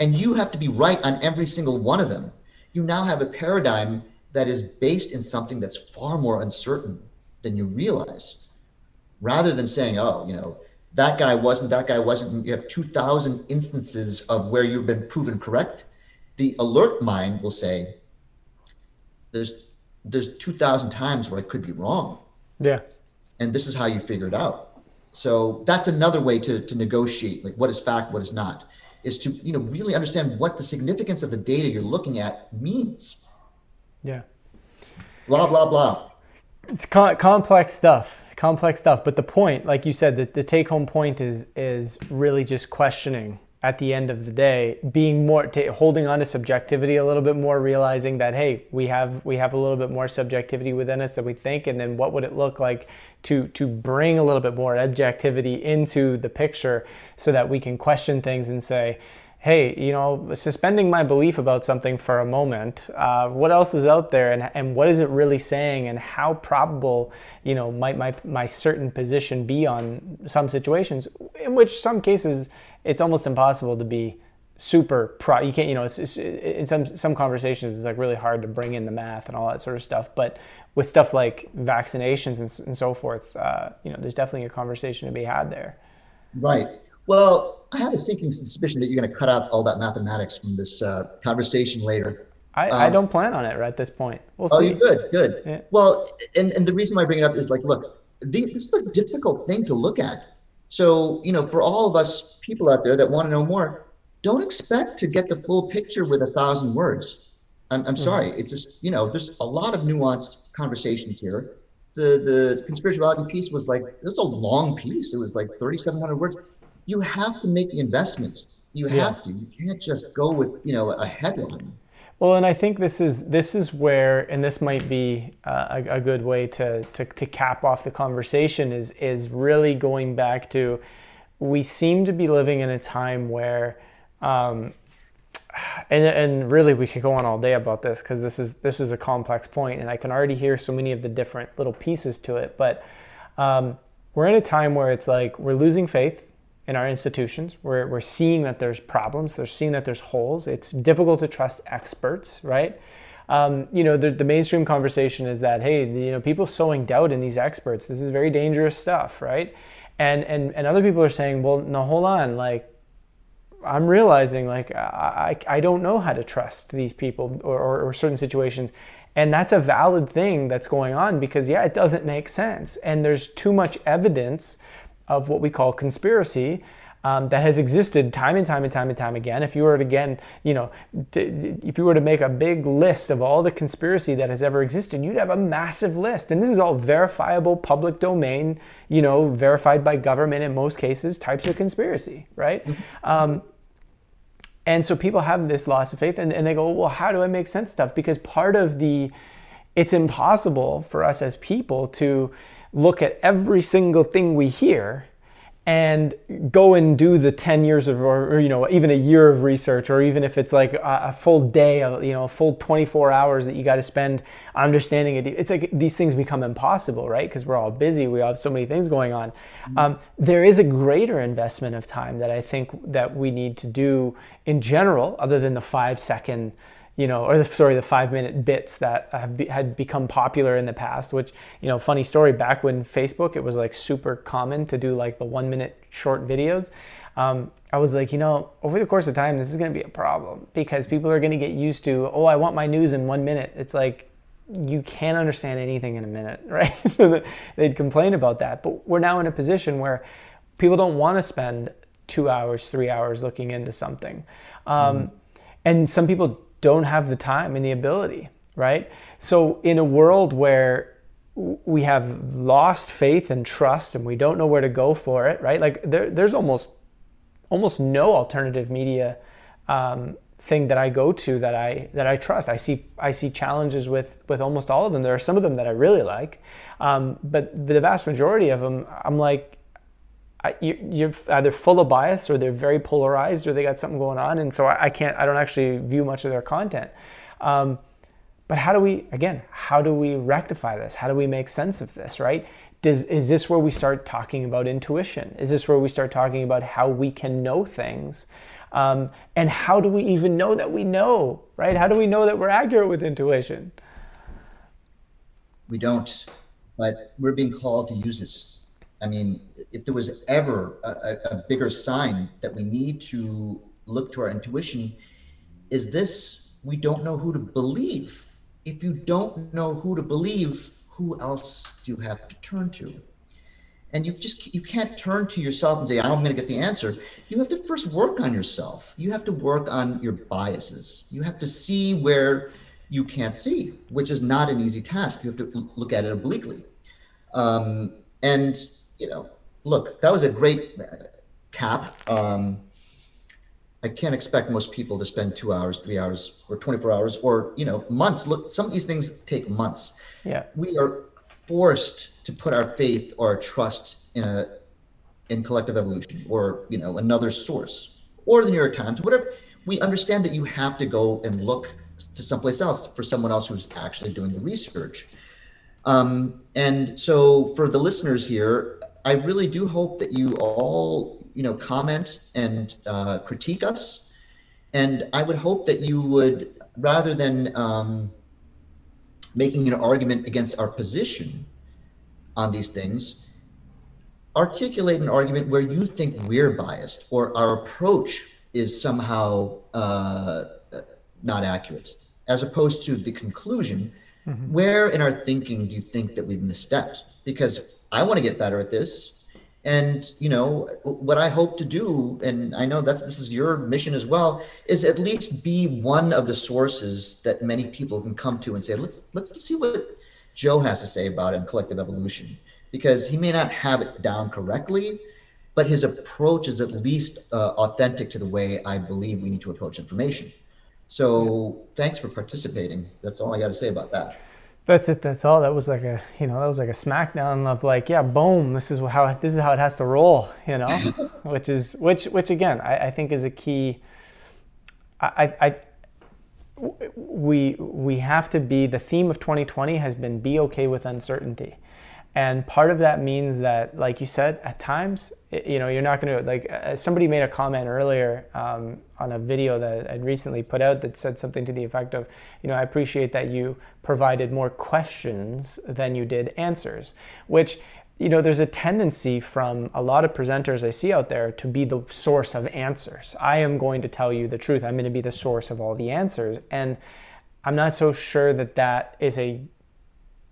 and you have to be right on every single one of them, you now have a paradigm that is based in something that's far more uncertain than you realize. Rather than saying, oh, you know, that guy wasn't, that guy wasn't. You have 2,000 instances of where you've been proven correct. The alert mind will say, there's there's 2,000 times where I could be wrong. Yeah. And this is how you figure it out. So that's another way to, to negotiate, like what is fact, what is not, is to you know really understand what the significance of the data you're looking at means. Yeah. Blah blah blah. It's co- complex stuff complex stuff. But the point, like you said, that the take home point is is really just questioning at the end of the day, being more t- holding on to subjectivity a little bit more, realizing that hey, we have we have a little bit more subjectivity within us than we think, and then what would it look like to to bring a little bit more objectivity into the picture so that we can question things and say hey, you know, suspending my belief about something for a moment, uh, what else is out there? And, and what is it really saying? And how probable, you know, might my, my certain position be on some situations, in which some cases it's almost impossible to be super pro you can't you know it's, it's, in some some conversations it's like really hard to bring in the math and all that sort of stuff. But with stuff like vaccinations and, and so forth uh, you know there's definitely a conversation to be had there. Right well, I have a sinking suspicion that you're going to cut out all that mathematics from this uh, conversation later. I, um, I, don't plan on it right at this point. We'll oh, see. good, good. Yeah. Well, and, and the reason why I bring it up is like, look, the, this is a difficult thing to look at. So, you know, for all of us people out there that want to know more, don't expect to get the full picture with a thousand words. I'm, I'm mm-hmm. sorry. It's just, you know, there's a lot of nuanced conversations here. The the conspirituality piece was like, it was a long piece. It was like 3,700 words you have to make the investment. You yeah. have to. You can't just go with you know a headline. Well, and I think this is this is where, and this might be uh, a, a, good way to, to to cap off the conversation is is really going back to, we seem to be living in a time where, um, and and really we could go on all day about this because this is this is a complex point, and I can already hear so many of the different little pieces to it, but. Um, we're in a time where it's like we're losing faith in our institutions. We're, we're seeing that there's problems, they're seeing that there's holes. It's difficult to trust experts, right? Um, you know, the, the, mainstream conversation is that, hey, the, you know, people sowing doubt in these experts, this is very dangerous stuff, right? And, and, and other people are saying, well, no, hold on, like, I'm realizing like I, I don't know how to trust these people or, or, or certain situations. And that's a valid thing that's going on because, yeah, it doesn't make sense. And there's too much evidence of what we call conspiracy um, that has existed time and time and time and time again. If you were to again, you know, to, if you were to make a big list of all the conspiracy that has ever existed, you'd have a massive list. And this is all verifiable, public domain, you know, verified by government in most cases, types of conspiracy, right? Mm-hmm. Um, and so people have this loss of faith and, and they go, well, how do I make sense of stuff? Because part of the, it's impossible for us as people to look at every single thing we hear and go and do the 10 years of or, or, you know even a year of research or even if it's like a, a full day of you know a full 24 hours that you got to spend understanding it. It's like these things become impossible right? Because we're all busy we have so many things going on. Mm-hmm. um, there is a greater investment of time that i think that we need to do in general other than the five second you know, or the, sorry, the five minute bits that have be, had become popular in the past. Which you know, funny story. Back when Facebook, it was like super common to do like the one minute short videos. Um, I was like, you know, over the course of time, this is going to be a problem because people are going to get used to, oh, I want my news in one minute. It's like you can't understand anything in a minute, right? so they'd complain about that. But we're now in a position where people don't want to spend two hours, three hours looking into something. Um, mm. And some people don't have the time and the ability, right? So, in a world where we have lost faith and trust and we don't know where to go for it, right? Like there, there's almost almost no alternative media um, thing that I go to that I that I trust. I see I see challenges with with almost all of them. There are some of them that I really like, um, but the vast majority of them, I'm like, you, are either full of bias or they're very polarized or they got something going on, and so I, can't I don't actually view much of their content. Um, but how do we again? How do we rectify this? How do we make sense of this? Right? Does, is this where we start talking about intuition? Is this where we start talking about how we can know things? Um, and how do we even know that we know, right? How do we know that we're accurate with intuition? We don't, but we're being called to use it. I mean, if there was ever a, a bigger sign that we need to look to our intuition, is this we don't know who to believe. If you don't know who to believe, who else do you have to turn to? and you just you can't turn to yourself and say i'm going to get the answer. You have to first work on yourself. You have to work on your biases. You have to see where you can't see which is not an easy task. You have to look at it obliquely. Um, and you know look that was a great cap um, i can't expect most people to spend two hours three hours or 24 hours or you know months look some of these things take months yeah we are forced to put our faith or our trust in a in collective evolution or you know another source or the New York Times, whatever. We understand that you have to go and look to someplace else for someone else who's actually doing the research. Um, and so for the listeners here, I really do hope that you all you know comment and uh, critique us, and I would hope that you would rather than um, making an argument against our position on these things, articulate an argument where you think we're biased or our approach is somehow uh, not accurate, as opposed to the conclusion. Mm-hmm. Where in our thinking do you think that we've misstepped? Because I want to get better at this. And you know what i hope to do and i know that's this is your mission as well is at least be one of the sources that many people can come to and say let's let's see what joe has to say about it in collective evolution. Because he may not have it down correctly but his approach is at least uh, authentic to the way i believe we need to approach information. So thanks for participating. That's all i got to say about that that's it. That's all. That was like a, you know, that was like a smackdown of like, yeah, boom. This is how this is how it has to roll. You know, which is which which again I, I think is a key. I, I we we have to be the theme of 2020 has been be okay with uncertainty and part of that means that like you said at times you know you're not going to like somebody made a comment earlier um, on a video that i'd recently put out that said something to the effect of you know i appreciate that you provided more questions than you did answers which you know there's a tendency from a lot of presenters i see out there to be the source of answers. I am going to tell you the truth. I'm going to be the source of all the answers. And i'm not so sure that that is a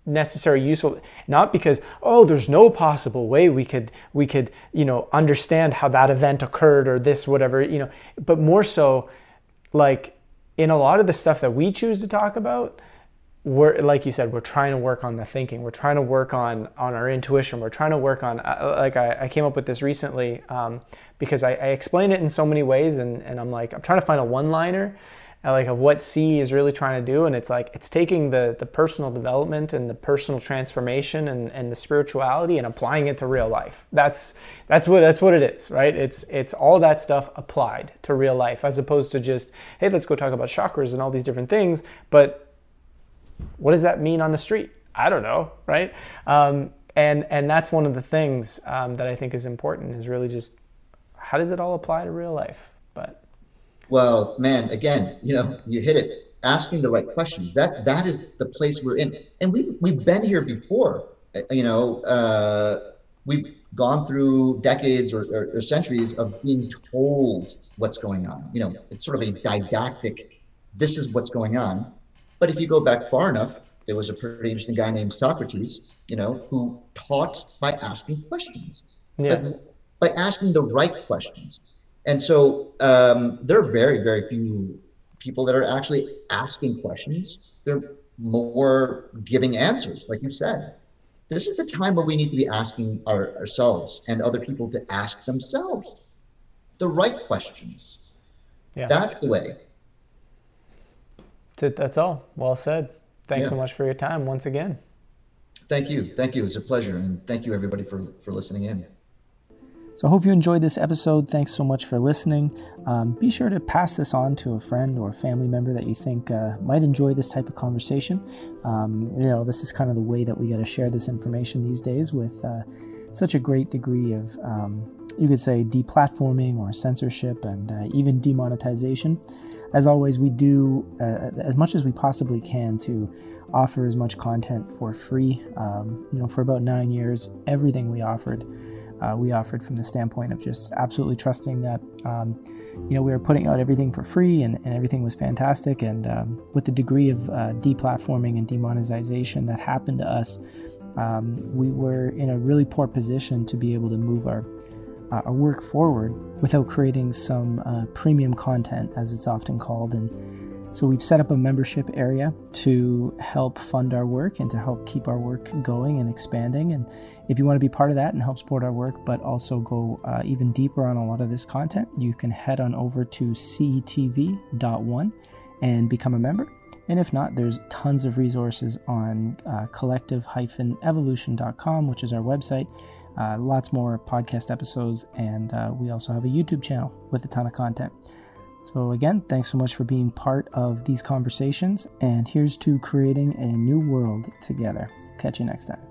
necessary useful not because oh there's no possible way we could we could you know understand how that event occurred or this whatever you know but more so like in a lot of the stuff that we choose to talk about we're like you said we're trying to work on the thinking. We're trying to work on on our intuition. We're trying to work on uh, like I, I, came up with this recently um, because I, I explain it in so many ways and, and i'm like i'm trying to find a one liner like of what C is really trying to do. And it's like it's taking the the personal development and the personal transformation and, and the spirituality and applying it to real life. That's that's what that's what it is, right? It's it's all that stuff applied to real life as opposed to just, hey, let's go talk about chakras and all these different things. But what does that mean on the street? I don't know, right? Um, and and that's one of the things um, that I think is important is really just how does it all apply to real life? Well, man, again, you know, you hit it. asking the right questions. That that is the place we're in, and we've we've been here before. Uh, you know, uh, we've gone through decades or, or, or, centuries of being told what's going on. You know, it's sort of a didactic. This is what's going on. But if you go back far enough, there was a pretty interesting guy named Socrates. You know, who taught by asking questions. Yeah. By asking the right questions. And so um, there are very, very few people that are actually asking questions. They're more giving answers, like you said. This is the time where we need to be asking our, ourselves and other people to ask themselves the right questions. Yeah. That's the way. That's all. Well said. Thanks yeah. so much for your time once again. Thank you. Thank you. It's a pleasure. And thank you, everybody, for, for listening in. So I hope you enjoyed this episode. Thanks so much for listening. Um, be sure to pass this on to a friend or a family member that you think uh, might enjoy this type of conversation. Um, you know, this is kind of the way that we got to share this information these days with uh, such a great degree of, um, you could say, deplatforming or censorship and uh, even demonetization. As always, we do uh, as much as we possibly can to offer as much content for free. Um, you know, for about nine years, everything we offered uh, we offered from the standpoint of just absolutely trusting that um, you know we were putting out everything for free and, and everything was fantastic. And um, with the degree of uh, deplatforming and demonetization that happened to us um, we were in a really poor position to be able to move our uh, our work forward without creating some uh, premium content as it's often called. And so we've set up a membership area to help fund our work and to help keep our work going and expanding. And if you want to be part of that and help support our work, but also go uh, even deeper on a lot of this content, you can head on over to cetv.one and become a member. And if not, there's tons of resources on uh, collective-evolution.com, which is our website. Uh, lots more podcast episodes, and uh, we also have a YouTube channel with a ton of content. So, again, thanks so much for being part of these conversations, and here's to creating a new world together. Catch you next time.